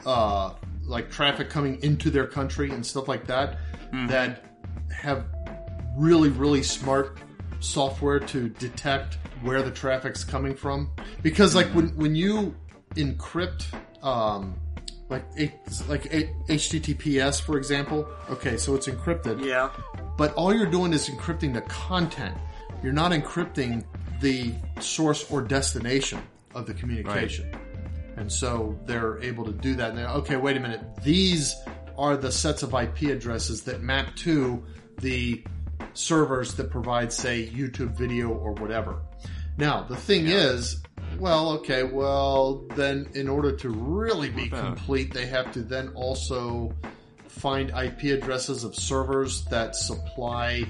uh like traffic coming into their country and stuff like that. that have really, really smart software to detect where the traffic's coming from. Because like when when you encrypt um like like HTTPS for example, okay, so it's encrypted Yeah. but all you're doing is encrypting the content. You're not encrypting the source or destination of the communication. Right. And so they're able to do that. And okay, wait a minute. These are the sets of IP addresses that map to the servers that provide, say, YouTube video or whatever. Now, the thing is, well, okay, well, then in order to really be complete, they have to then also find IP addresses of servers that supply.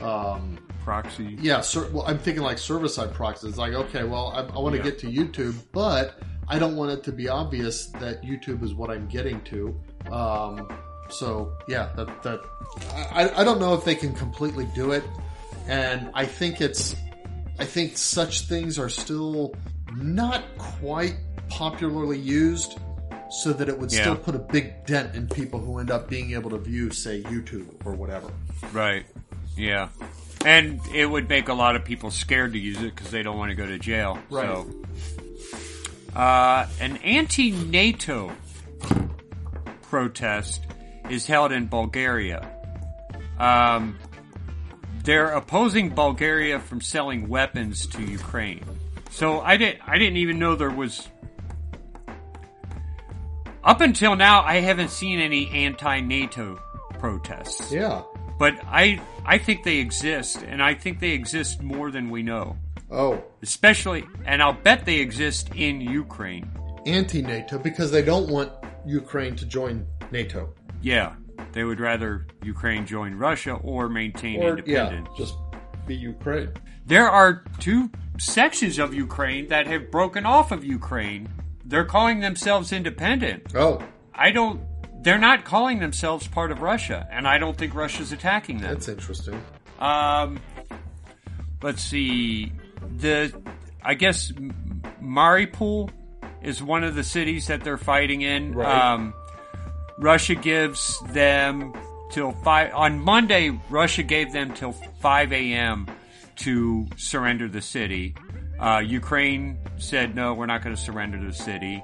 Um, Proxy. yeah, ser- well, I'm thinking like server side proxies. It's like, okay, well, I, I want to Yeah. get to YouTube, but I don't want it to be obvious that YouTube is what I'm getting to. Um, so yeah, that that I, I don't know if they can completely do it, and I think it's I think such things are still not quite popularly used, so that it would still put a big dent in people who end up being able to view, say, YouTube or whatever. Right. Yeah. And it would make a lot of people scared to use it because they don't want to go to jail. Right. So, uh, an anti-NATO protest is held in Bulgaria. Um, they're opposing Bulgaria from selling weapons to Ukraine. So I didn't. I didn't even know there was. Up until now, I haven't seen any anti-NATO protests. Yeah. But I I think they exist, and I think they exist more than we know. Oh, Especially, and I'll bet they exist in Ukraine. anti-NATO because they don't want Ukraine to join NATO. Yeah, they would rather Ukraine join Russia or maintain Or yeah, independence. just be Ukraine. There are two sections of Ukraine that have broken off of Ukraine. They're calling themselves independent. Oh, I don't. They're not calling themselves part of Russia, and I don't think Russia's attacking them. that's interesting. Um, let's see. The I guess Mariupol is one of the cities that they're fighting in. Right. Um, Russia gives them till five on Monday. Russia gave them till five a.m. to surrender the city. Uh, Ukraine said no, we're not going to surrender the city.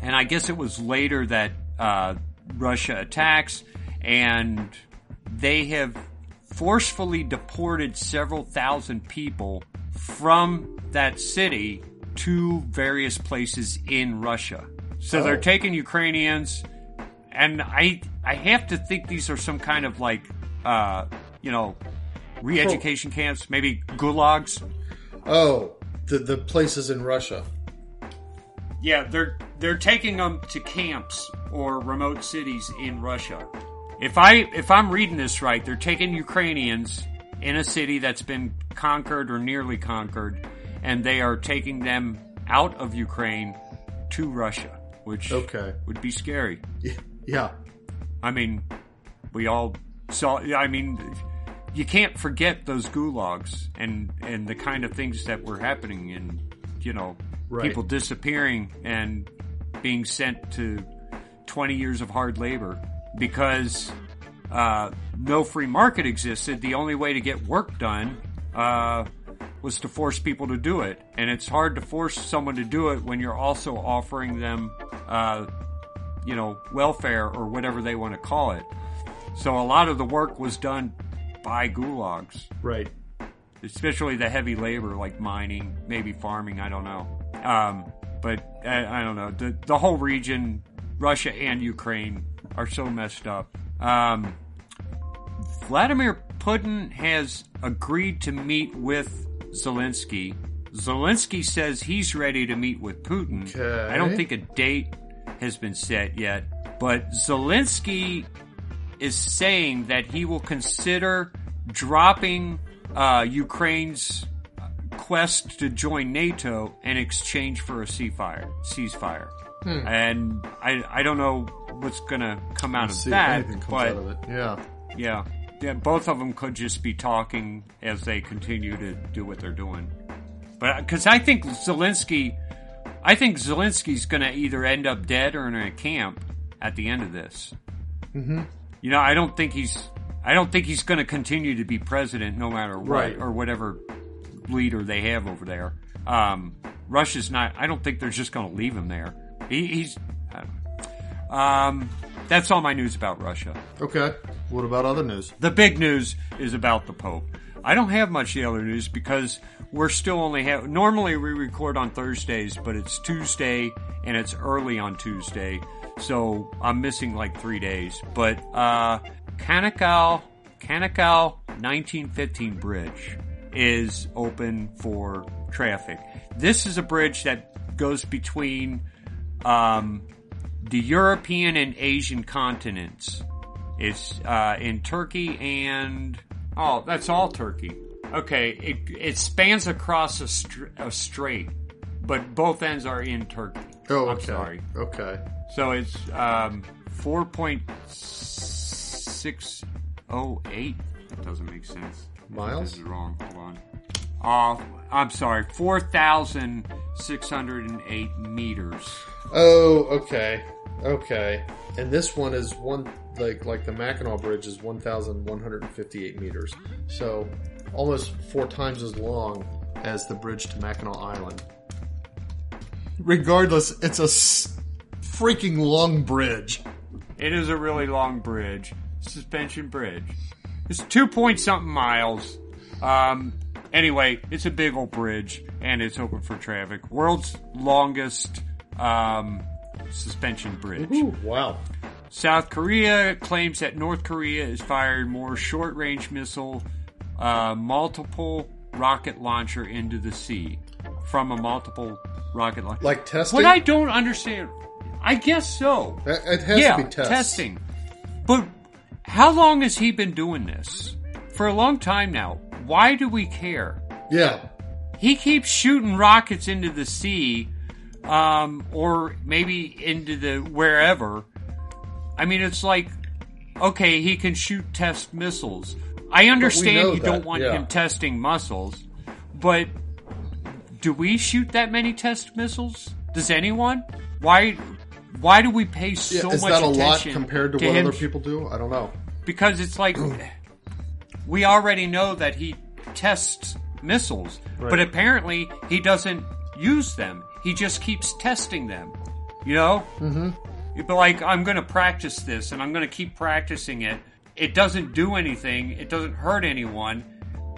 And I guess it was later that uh, Russia attacks, and they have forcefully deported several thousand people from that city to various places in Russia. So they're Oh. taking Ukrainians, and I I have to think these are some kind of like uh, you know re-education camps, maybe gulags. Oh, the the places in Russia. Yeah, they're they're taking them to camps or remote cities in Russia. If I if I'm reading this right, they're taking Ukrainians in a city that's been conquered or nearly conquered, and they are taking them out of Ukraine to Russia, which Okay. would be scary. Yeah. I mean, we all saw. I mean, you can't forget those gulags and and the kind of things that were happening, and you know, Right. people disappearing and being sent to twenty years of hard labor because uh, no free market existed. The only way to get work done uh, was to force people to do it, and it's hard to force someone to do it when you're also offering them. Uh, you know, welfare or whatever they want to call it. So a lot of the work was done by gulags, Right. especially the heavy labor like mining, maybe farming, I don't know. Um, but I, I don't know. The, the whole region, Russia and Ukraine, are so messed up. Um, Vladimir Putin has agreed to meet with Zelensky. Zelensky says he's ready to meet with Putin. Okay. I don't think a date has been set yet, but Zelensky is saying that he will consider dropping uh, Ukraine's quest to join NATO in exchange for a ceasefire. Ceasefire, and I I don't know what's going to come out of that, if anything comes but out of it. Yeah. yeah. Yeah, both of them could just be talking as they continue to do what they're doing. But because I think Zelensky, I think Zelensky's going to either end up dead or in a camp at the end of this. Mm-hmm. You know, I don't think he's I don't think he's going to continue to be president no matter what, Right. or whatever leader they have over there. Um, Russia's not. I don't think they're just going to leave him there. He, he's. I don't know. Um, that's all my news about Russia. Okay. What about other news? The big news is about the Pope. I don't have much of the other news because we're still only have. Normally we record on Thursdays, but it's Tuesday and it's early on Tuesday, so I'm missing like three days. But uh, Kanakal Kanakal 1915 bridge is open for traffic. This is a bridge that goes between um, the European and Asian continents. It's uh, in Turkey and oh, that's all Turkey. Okay, it it spans across a, str- a strait, but both ends are in Turkey. Oh, I'm sorry. Okay. So it's um, four point six oh eight. That doesn't make sense. Miles? This is wrong. Hold on. Uh, I'm sorry. Four thousand six hundred and eight meters. Oh, okay. Okay. And this one is one like like the Mackinac Bridge is 1,158 meters. So almost four times as long as the bridge to Mackinac Island. Regardless, it's a s- freaking long bridge. It is a really long bridge, suspension bridge. It's two point something miles. Um, anyway, it's a big old bridge and it's open for traffic. World's longest um, suspension bridge. Ooh, wow. South Korea claims that North Korea is firing more short range missile, uh, multiple rocket launcher into the sea from a multiple rocket launcher. Like testing? What I don't understand, I guess so. It it has yeah, to be tests. testing. But how long has he been doing this? For a long time now. Why do we care? Yeah. He keeps shooting rockets into the sea, um, or maybe into the wherever. I mean, it's like, okay, he can shoot test missiles. I understand you that, don't want yeah. him testing missiles, but do we shoot that many test missiles? Does anyone? Why? Why do we pay so Yeah, is much that a lot attention compared to, to what him other people do? I don't know. because it's like <clears throat> we already know that he tests missiles, but apparently he doesn't use them. He just keeps testing them. You know? Mm-hmm. But like, I'm going to practice this, and I'm going to keep practicing it. It doesn't do anything. It doesn't hurt anyone.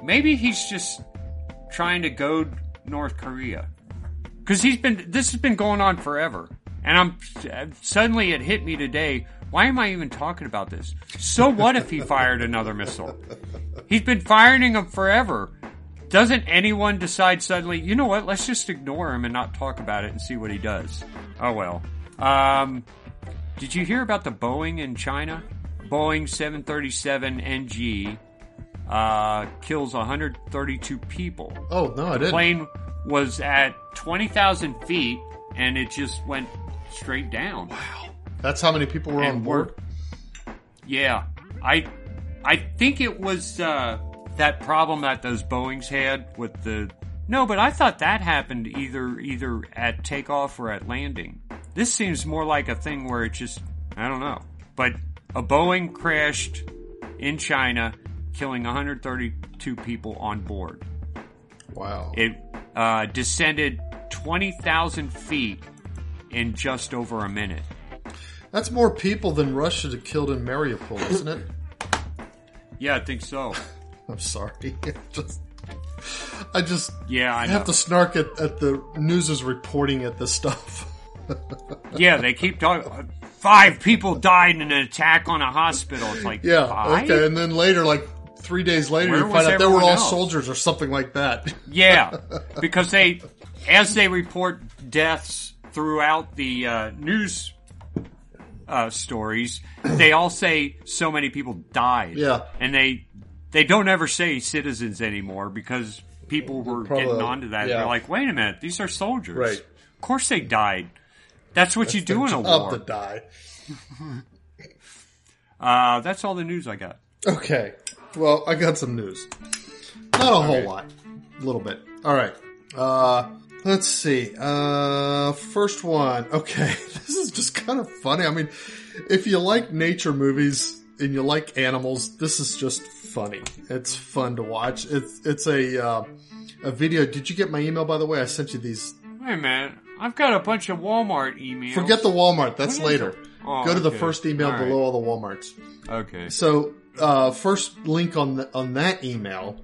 Maybe he's just trying to goad North Korea because he's been. This has been going on forever, and I'm suddenly it hit me today. Why am I even talking about this? So what if he fired another missile? He's been firing them forever. Doesn't anyone decide suddenly, you know what, let's just ignore him and not talk about it and see what he does? Oh well. Um, did you hear about the Boeing in China? Boeing 737 NG uh, kills 132 people. Oh, no, I didn't. The Plane was at 20,000 feet and it just went straight down. Wow, that's how many people were on And board? Yeah, I I think it was uh, that problem that those Boeing's had with the. No, but I thought that happened either either at takeoff or at landing. This seems more like a thing where it just I don't know. But a Boeing crashed in China, killing 132 people on board. Wow. It uh, descended 20,000 feet in just over a minute. That's more people than Russia killed in Mariupol, isn't it? Yeah, I think so. <laughs> I'm sorry. <laughs> just, I just Yeah, I have to snark at, at the news is reporting at this stuff. <laughs> Yeah, they keep talking. Five people died in an attack on a hospital. It's like Yeah, five? okay. And then later, like three days later, Where you find out they were all else? soldiers or something like that. Yeah, because they, as they report deaths throughout the uh, news uh, stories, they all say so many people died. Yeah. and they they don't ever say citizens anymore because people were Probably, getting onto that. yeah. They're like, wait a minute, these are soldiers. Right. Of course they died. That's what you do in a Up war. to die. <laughs> Uh, that's all the news I got. Okay. Well, I got some news. Not a whole lot. A little bit. All right. Uh, let's see. Uh, first one. <laughs> Okay. This is just kind of funny. I mean, if you like nature movies and you like animals, this is just funny. It's fun to watch. It's it's a uh, a video. Did you get my email by the way? I sent you these. Wait a minute. I've got a bunch of Walmart emails. Forget the Walmart. That's later. Oh, Go to the first email All right. below all the WalMarts. Okay. So, uh, first link on the, on that email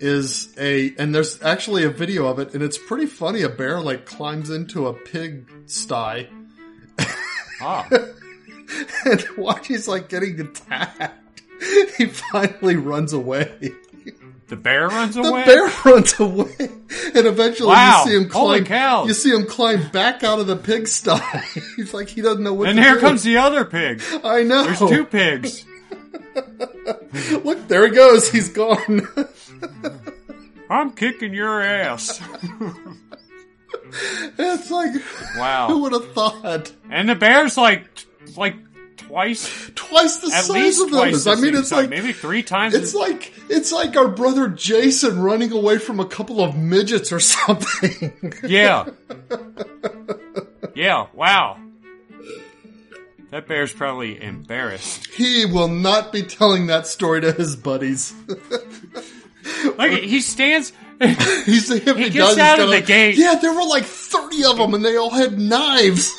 is a, and there's actually a video of it, and it's pretty funny. A bear like climbs into a pig sty, Ah. <laughs> and while he's like getting attacked, he finally runs away. The bear runs The away? The bear runs away, and eventually Wow. you see him climb. You see him climb back out of the pig sty. <laughs> he's like he doesn't know what. and to here do. comes the other pig. I know. There's two pigs. <laughs> Look, there he goes. He's gone. <laughs> I'm kicking your ass. <laughs> it's like wow, who would have thought? And the bear's like, like twice, Twice the at size of twice. those. the I mean, it's like maybe three times. it's as- like it's like our brother Jason running away from a couple of midgets or <laughs> something. yeah. Yeah. Wow. That bear's probably embarrassed. he will not be telling that story to his buddies. Like he stands. <laughs> He's he, He gets does, out of the gate. Yeah, there were like thirty of them, and they all had knives.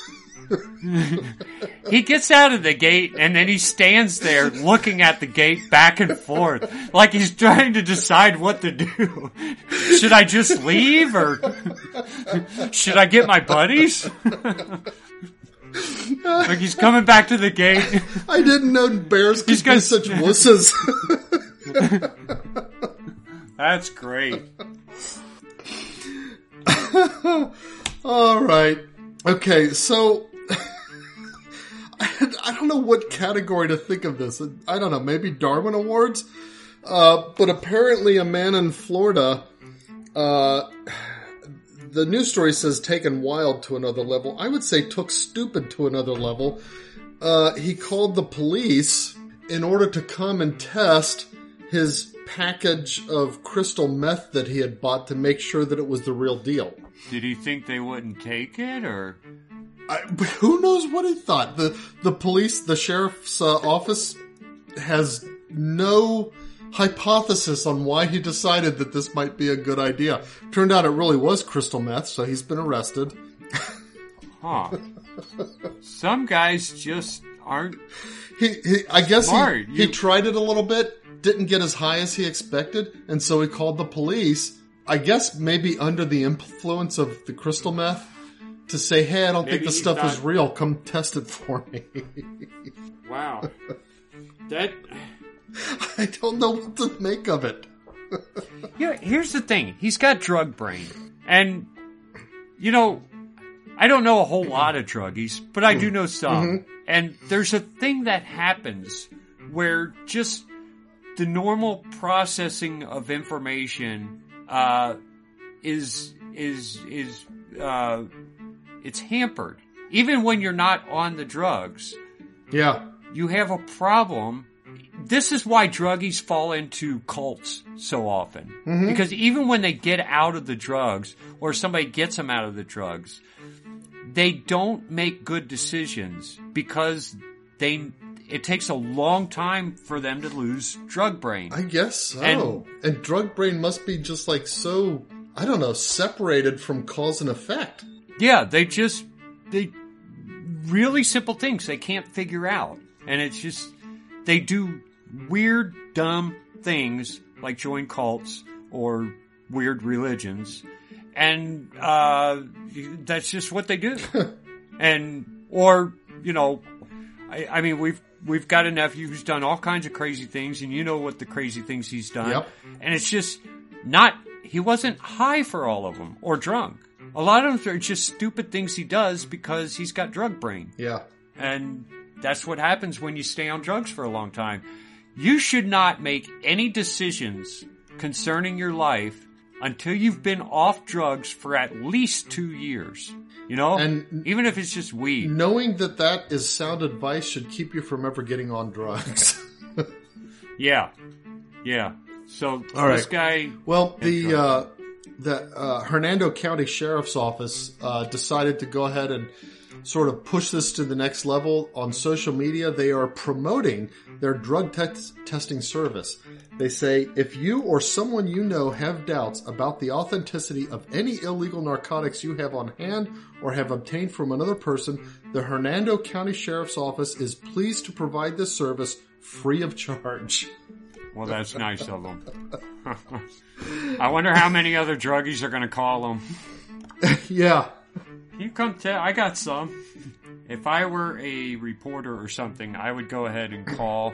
He gets out of the gate and then he stands there looking at the gate back and forth, like he's trying to decide what to do. Should I just leave or should I get my buddies? like he's coming back to the gate. I didn't know bears could He's be such wusses. <laughs> That's great. <laughs> All right. Okay, so <laughs> I, don't know what category to think of this. I don't know, maybe Darwin Awards? Uh, but apparently a man in Florida, uh, the news story says taken wild to another level. I would say took stupid to another level. Uh, he called the police in order to come and test his package of crystal meth that he had bought to make sure that it was the real deal. Did he think they wouldn't take it or? I, who knows what he thought? The the police, the sheriff's uh, office has no hypothesis on why he decided that this might be a good idea. Turned out it really was crystal meth, so he's been arrested. Huh. Some guys just aren't. He, he I guess Smart. he, You- he tried it a little bit, didn't get as high as he expected, and so he called the police. I guess maybe under the influence of the crystal meth to say, "Hey, I don't think Maybe the he's stuff is real. Come test it for me." <laughs> Wow. That. <laughs> I don't know what to make of it. <laughs> Yeah, here's the thing. He's got drug brain. And, you know, I don't know a whole lot of druggies, but I do mm-hmm. know some. Mm-hmm. And there's a thing that happens where just the normal processing of information, uh, is, is, is, uh, it's hampered. Even when you're not on the drugs Yeah. you have a problem. This is why druggies fall into cults so often. Because even when they get out of the drugs, or somebody gets them out of the drugs, they don't make good decisions because they, it takes a long time for them to lose drug brain. I guess so. And- And, drug brain must be just like so, I don't know, separated from cause and effect. Yeah, they just they really simple things they can't figure out, and it's just they do weird, dumb things like join cults or weird religions, and uh, that's just what they do. <laughs> and or you know, I, I mean we've we've got a nephew who's done all kinds of crazy things, and you know what the crazy things he's done, Yep. and it's just not he wasn't high for all of them or drunk. A lot of them are just stupid things he does because he's got drug brain. Yeah. And that's what happens when you stay on drugs for a long time. You should not make any decisions concerning your life until you've been off drugs for at least two years. You know? And- even if it's just weed. Knowing that that is sound advice should keep you from ever getting on drugs. <laughs> Yeah. Yeah. So All this right. guy well, the, uh, the, uh, Hernando County Sheriff's Office, uh, decided to go ahead and, sort of push this to the next level on social media. They are promoting their drug te- testing service. They say if you or someone you know have doubts about the authenticity of any illegal narcotics you have on hand or have obtained from another person, the Hernando County Sheriff's Office is pleased to provide this service free of charge. Well, that's nice of them. <laughs> I wonder how many other druggies are going to call them. <laughs> Yeah. You come tell. I got some. If I were a reporter or something, I would go ahead and call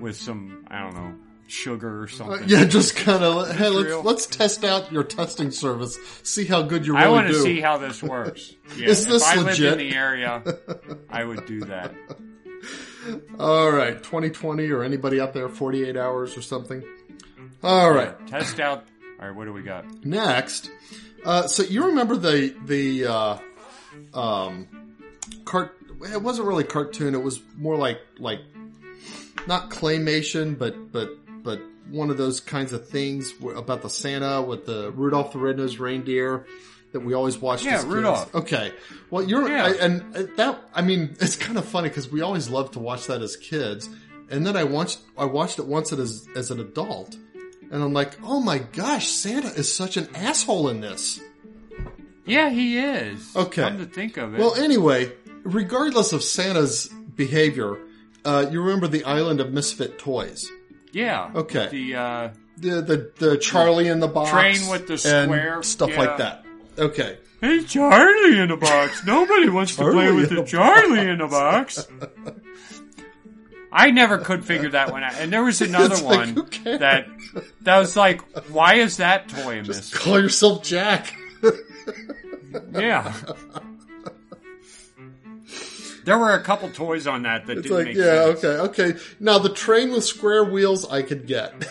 with some, I don't know, sugar or Uh, something. yeah, just kind of, hey, let's, let's test out your testing service. See how good you really I want to see how this works. <laughs> Yeah, Is this if I legit? lived in the area, I would do that. <laughs> All right, 2020 or anybody out there, 48 hours or something. All right, Test out. All right, what do we got? next. Uh, so you remember the the uh, um, cart? It wasn't really cartoon. It was more like like not claymation, but but but one of those kinds of things about the Santa with the Rudolph the Red-Nosed Reindeer that we always watched. Yeah, as kids. Rudolph. Okay, well you're Yeah. I, and uh, that I mean <laughs> it's kind of funny because we always loved to watch that as kids, and then I watched I watched it once as as an adult, and I'm like, oh my gosh, Santa is such an asshole in this. Yeah, he is. Okay. Come to think of it. Well, anyway, regardless of Santa's behavior, uh, you remember the island of misfit toys. yeah. Okay. The uh, The the, the Charlie in the box, Train with the and square, stuff yeah. like that. Okay, Hey, Charlie in a box. Nobody wants to play with the Charlie in a box. I never could figure that one out. And there was <laughs> another like, one that that was like, why is that toy in this? call yourself Jack. <laughs> <laughs> Yeah. There were a couple toys on that that It's didn't like, make yeah, sense. okay, okay. Now the train with square wheels, I could get.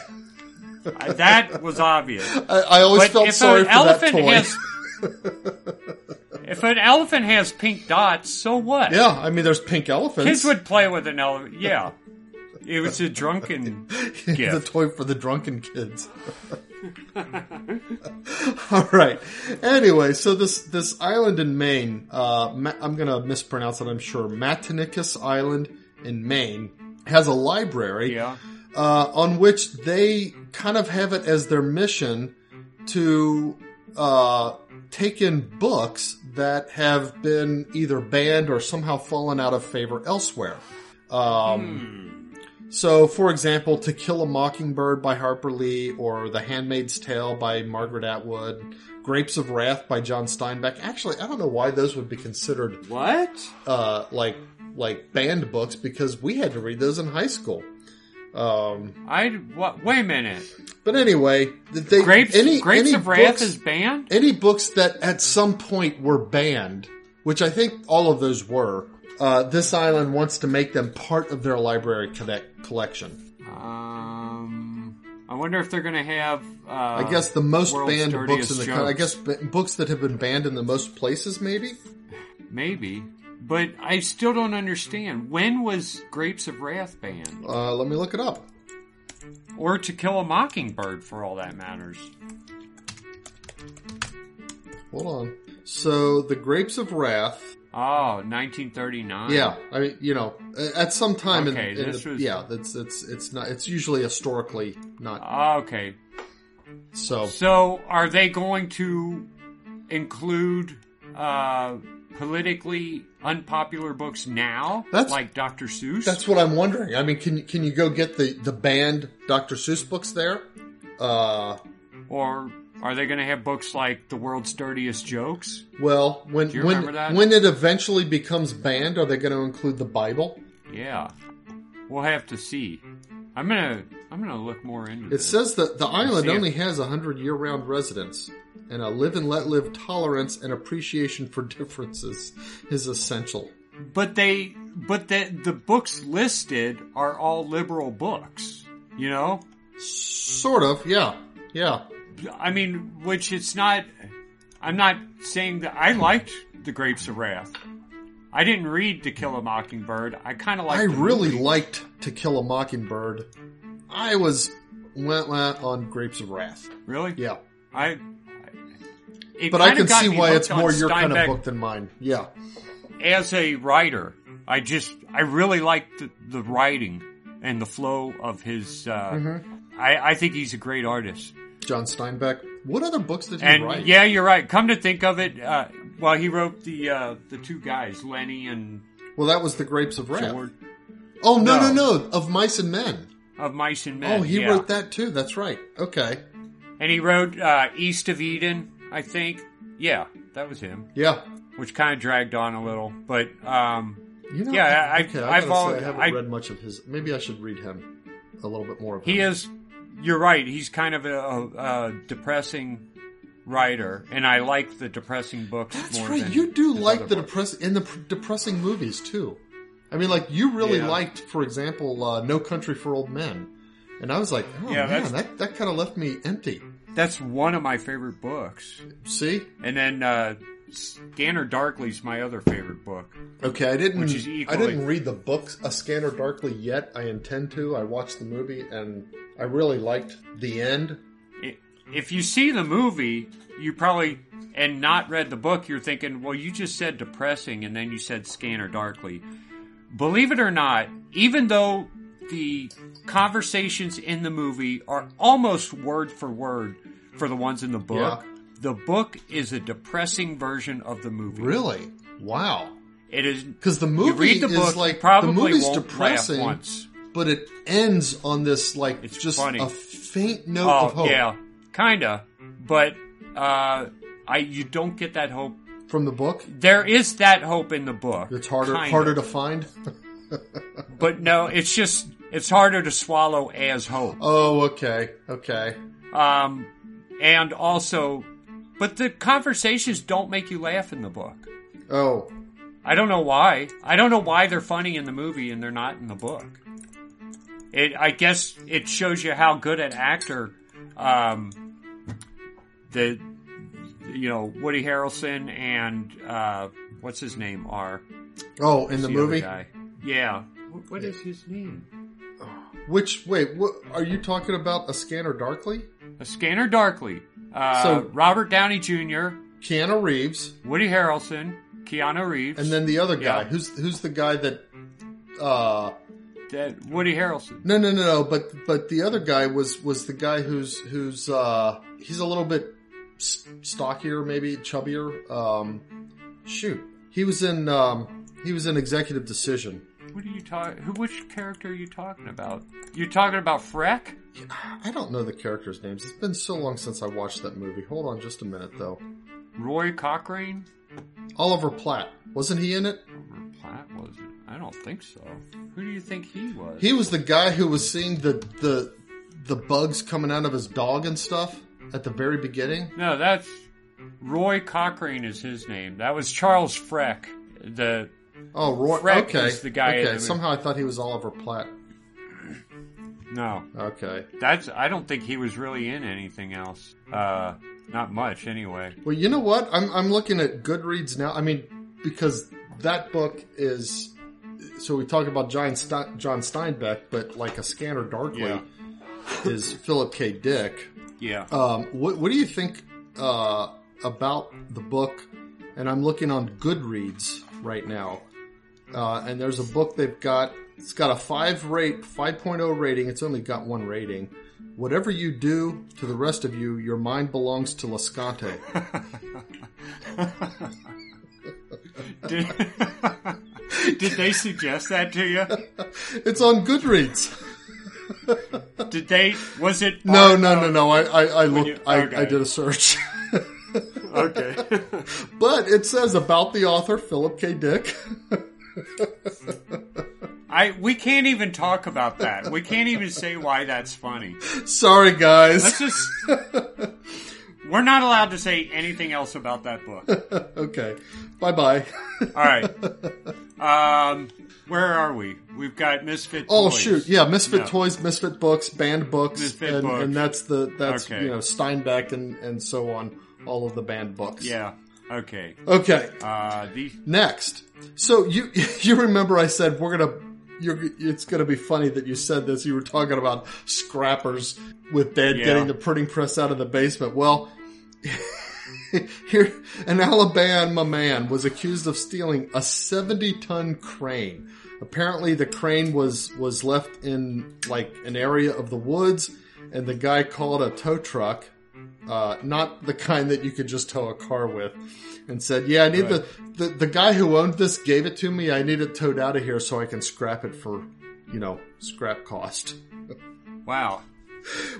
I- That was obvious. <laughs> I, I always But felt sorry for that elephant toy. has, <laughs> if an elephant has pink dots, so what? yeah, I mean, there's pink elephants. Kids would play with an elephant. Yeah, it was a drunken <laughs> gift. the toy for the drunken kids. <laughs> All right. Anyway, so this this island in Maine, uh, Ma- I'm gonna mispronounce it. I'm sure Matinicus Island in Maine has a library Yeah, uh, on which they kind of have it as their mission to uh, take in books that have been either banned or somehow fallen out of favor elsewhere. Um, So, for example, To Kill a Mockingbird by Harper Lee, or The Handmaid's Tale by Margaret Atwood, Grapes of Wrath by John Steinbeck. Actually, I don't know why those would be considered what? uh, like like banned books because we had to read those in high school. Um, I what? Wait a minute. but anyway, they Grapes, any Grapes any of Wrath is banned. any books that at some point were banned, which I think all of those were. Uh, this island wants to make them part of their library connect, collection. Um, I wonder if they're going to have. Uh, I guess the most banned books in the country. I guess b- books that have been banned in the most places, maybe. maybe, but I still don't understand. When was Grapes of Wrath banned, Uh, let me look it up. or To Kill a Mockingbird, for all that matters? Hold on. So, the Grapes of Wrath. Oh, 1939. Yeah, I mean, you know, at some time Okay, in, in this the, was- yeah, that's it's it's not it's usually historically not Okay, so. so are they going to include uh, politically unpopular books now, That's- like Dr. Seuss? That's what I'm wondering. I mean, can can you go get the the banned Dr. Seuss books there? Uh, or are they going to have books like The World's Dirtiest Jokes? well, when when when it eventually becomes banned, are they going to include the Bible? Yeah, we'll have to see. I'm gonna I'm gonna look more into It this. says that the island see it. only has a hundred year-round residents, and a live and let live tolerance and appreciation for <laughs> differences is essential. but they but the the books listed are all liberal books. You know, Sort of, yeah, yeah. I mean, which it's not. I'm not saying that I liked the Grapes of Wrath. I didn't read To Kill a Mockingbird. I kind of liked. I really movie. liked To Kill a Mockingbird. I was went on Grapes of Wrath. really. Yeah, I. it but I can see why it's more your kind of book than mine. Yeah, as a writer, I just I really liked the, the writing and the flow of his. Uh, Mm-hmm. I, I think he's a great artist. John Steinbeck. What other books did he And write? yeah, you're right. Come to think of it, uh, well, he wrote the uh, the two guys, Lenny and Well, that was the Grapes of Wrath. Oh no, no, No. no! Of Mice and Men. of Mice and Men. Oh, he yeah. wrote that too. That's right. Okay. and he wrote uh, East of Eden, I think. Yeah, that was him. Yeah. Which kind of dragged on a little, but um, You know, Yeah, I- okay, I've I, gotta say, I haven't I- read much of his. Maybe I should read him a little bit more. Of he him. is. You're right. He's kind of a, a, a depressing writer, and I like the depressing books That's more right. You do like the books. depress in the pr- depressing movies too. I mean, like you really Yeah. liked, for example, uh, No Country for Old Men, and I was like, oh Yeah, man, that that kind of left me empty. That's one of my favorite books. See, And then uh, Scanner Darkly's my other favorite book. okay, I didn't, Which is I didn't read the book A Scanner Darkly yet. I intend to. I watched the movie, and I really liked the end. If you see the movie, you probably and not read the book, you're thinking, well, you just said depressing, and then you said Scanner Darkly. Believe it or not, even though the conversations in the movie are almost word for word for the ones in the book, Yeah. The book is a depressing version of the movie. Really, wow. It is. Because the movie read the is book, like probably the movie's depressing, once. but it ends on this like It's just funny. a faint note Oh of hope yeah, kinda. But uh, I you don't get that hope. from the book. There is that hope in the book. It's harder Kinda. harder to find. <laughs> But no, it's just it's harder to swallow as hope. Oh, okay, okay. Um, and also, but the conversations don't make you laugh in the book. Oh, I don't know why. I don't know why they're funny in the movie and they're not in the book. It, I guess it shows you how good an actor, um, the, you know, Woody Harrelson and, uh, what's his name are. oh, in the, other movie. guy. Yeah. What, what is his name? Which wait, what are you talking about? A Scanner Darkly? A Scanner Darkly. Uh, So- Robert Downey Jr., Keanu Reeves, Woody Harrelson, Keanu Reeves, and then the other guy. Yeah. Who's who's the guy that? uh that Woody Harrelson. No, no, no, no. But but the other guy was was the guy who's who's uh he's a little bit stockier, maybe chubbier. Um, shoot, he was in um he was in Executive Decision. What are you talking? Which character are you talking about? You're talking about Freck? I don't know the characters' names. It's been so long since I watched that movie. Hold on just a minute, though. Roy Cochrane? Oliver Platt wasn't he in it? Robert Platt was it? I don't think so. Who do you think he was? He was the guy who was seeing the the the bugs coming out of his dog and stuff at the very beginning. no, that's Roy Cochrane is his name. That was Charles Freck. The Oh, Roy. Freck okay, is the guy in Okay, somehow I thought he was Oliver Platt. No, Okay. that's I don't think he was really in anything else. Uh, not much anyway. Well, you know what? I'm I'm looking at Goodreads now. I mean, because that book is. So we talk about John Ste- John Steinbeck, but like a Scanner Darkly Yeah. is Philip K. Dick. Yeah. Um, what, what do you think uh, about the book? And I'm looking on Goodreads right now, uh, and there's a book they've got. It's got a five rate, 5.0 rating. It's only got one rating. Whatever you do to the rest of you, your mind belongs to Lascante. <laughs> Did, <laughs> did they suggest that to you? <laughs> it's on Goodreads. Did they? Was it? No, no, no, no. I, I, I looked. you- I, okay. I did a search, Okay. but it says about the author Philip K. Dick. I we can't even talk about that. We can't even say why that's funny. Sorry, guys. Let's just. We're not allowed to say anything else about that book. <laughs> okay. Bye bye. All right. <laughs> Um, where are we? We've got Misfit. Oh Toys. shoot, yeah, Misfit No. Toys, Misfit Books, banned books, Misfit and, Books. and that's the that's Okay. you know Steinbeck and and so on, all of the banned books. Yeah. Okay. Okay, Uh, the next. So you <laughs> you remember I said we're gonna you're it's gonna be funny that you said this. You were talking about scrappers with Dad Yeah. getting the printing press out of the basement. Well. <laughs> Here, an Alabama man was accused of stealing a 70 ton crane. Apparently the crane was, was left in like an area of the woods and the guy called a tow truck, uh, not the kind that you could just tow a car with and said, yeah, I need the, the, the guy who owned this gave it to me. I need it towed out of here so I can scrap it for, you know, scrap cost. <laughs> Wow.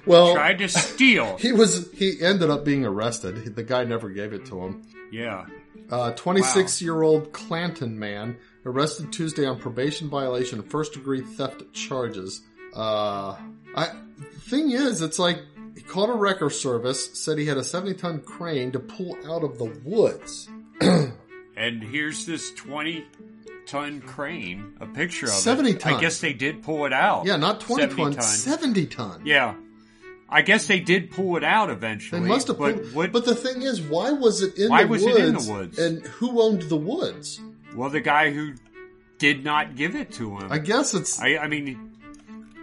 Well, he Tried to steal. <laughs> he was, he ended up being arrested. The guy never gave it to him. Yeah. Uh, 26 year old Clanton man arrested Tuesday on probation violation first degree theft charges. Uh, I, thing is, it's like he called a wrecker service, said he had a 70 ton crane to pull out of the woods. <clears throat> And here's this 20 ton crane, a picture of 70 it. ton. I guess they did pull it out. Yeah, not 20 70 ton, ton. 70 ton. Yeah. I guess they did pull it out eventually. They must have but pulled, what, but the thing is, why was it in Why the was woods? it in the woods? And who owned the woods? well, the guy who did not give it to him. I guess it's, I, I mean,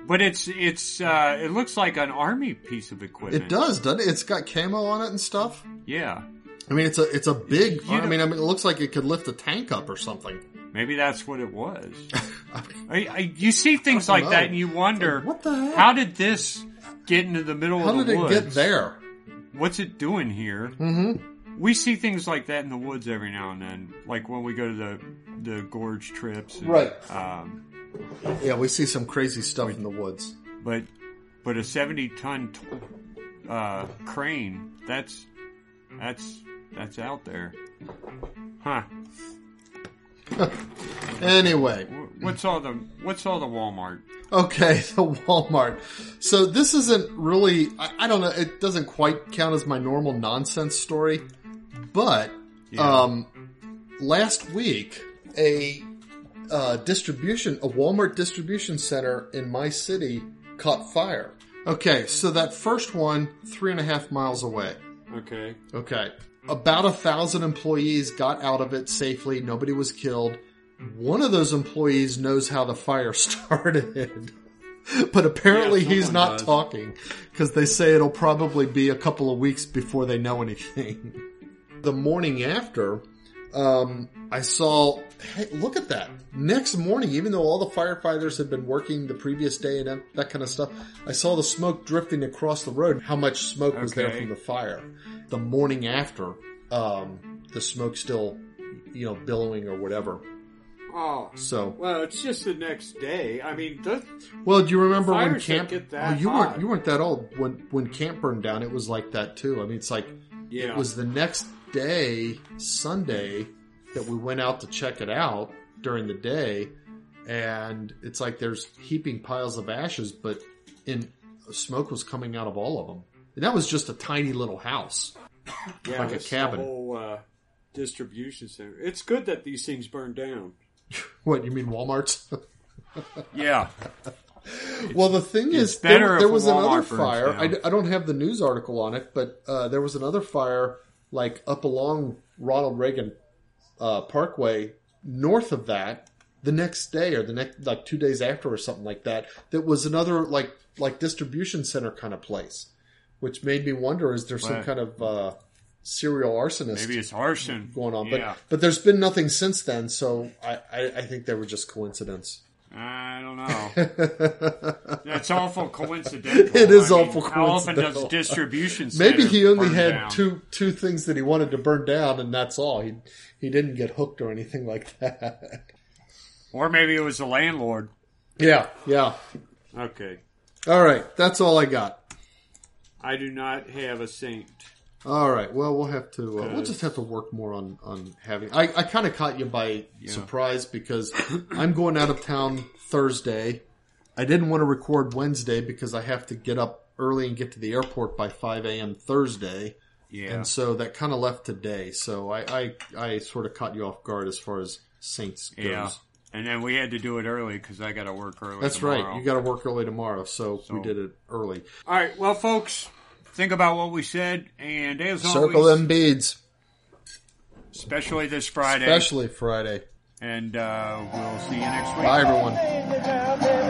but it's it's uh, it looks like an army piece of equipment. it does, doesn't it? It's got camo on it and stuff. Yeah, I mean, it's a, it's a big, You I mean, I mean, it looks like it could lift a tank up or something. maybe that's what it was. <laughs> I, I, you see things like don't that, and you wonder, Like, what the heck? How did this get into the middle How of the did it woods? get there? What's it doing here? Mm-hmm. We see things like that in the woods every now and then, like when we go to the the gorge trips. and, Right. Um, Yeah, we see some crazy stuff in the woods. but but a seventy ton t- uh, crane that's that's that's out there, huh? <laughs> Anyway, What's all the what's all the Walmart? okay, <laughs> the Walmart. So this isn't really, I, I don't know, it doesn't quite count as my normal nonsense story, but, um, last week, a, uh, distribution, a Walmart distribution center in my city caught fire. Okay, so that first one, three and a half miles away. Okay. Okay. About a thousand employees got out of it safely. Nobody was killed. One of those employees knows how the fire <laughs> started. but apparently Yeah, he's not does. talking because they say it'll probably be a couple of weeks before they know anything. <laughs> the morning after, um, I saw, hey, look at that. Next morning, even though all the firefighters had been working the previous day and that, that kind of stuff, I saw the smoke drifting across the road, how much smoke was there from the fire. The morning after, um, the smoke still, you know, billowing or whatever. Oh, So, well, it's just the next day. I mean, does, well, do you remember when camp? get that oh, you hot. weren't you weren't that old when when camp burned down. It was like that too. I mean, it's like yeah, it was the next day, Sunday, that we went out to check it out during the day, and it's like there's heaping piles of ashes, but in smoke was coming out of all of them. And that was just a tiny little house. <coughs> yeah, like a cabin. The whole uh, distribution center. It's good that these things burn down. <laughs> What you mean, Walmart's? <laughs> Yeah, Well, the thing is, there, there was Walmart another fire. I, down. d- I don't have the news article on it, but uh, there was another fire, like up along Ronald Reagan uh, Parkway, north of that, the next day or the next, like two days after or something like that. That was another like like distribution center kind of place, which made me wonder: is there some Right. kind of uh, serial arsonist maybe it's arson going on? Yeah. But but there's been nothing since then, so I, I, I think they were just coincidence. I don't know. <laughs> That's awful coincidental. It is I mean, awful How often does distribution <laughs> Maybe he only had down? two two things that he wanted to burn down, and that's all. He he didn't get hooked or anything like <laughs> that. or maybe it was the landlord. yeah, yeah. Okay, All right, that's all I got. I do not have a saint. All right. Well, we'll have to. Uh, we'll just have to work more on on having. I I kind of caught you by surprise because I'm going out of town Thursday. I didn't want to record Wednesday because I have to get up early and get to the airport by 5 a.m. Thursday. Yeah, And so that kind of left today. So I, I, I sort of caught you off guard as far as Saints goes. yeah. And then we had to do it early because I got to work early. That's tomorrow. right. You got to work early tomorrow, so, we did it early. All right, well, folks, think about what we said, and as Circle always, them beads, especially this Friday, especially Friday. and uh, we'll see you next week. Bye, everyone.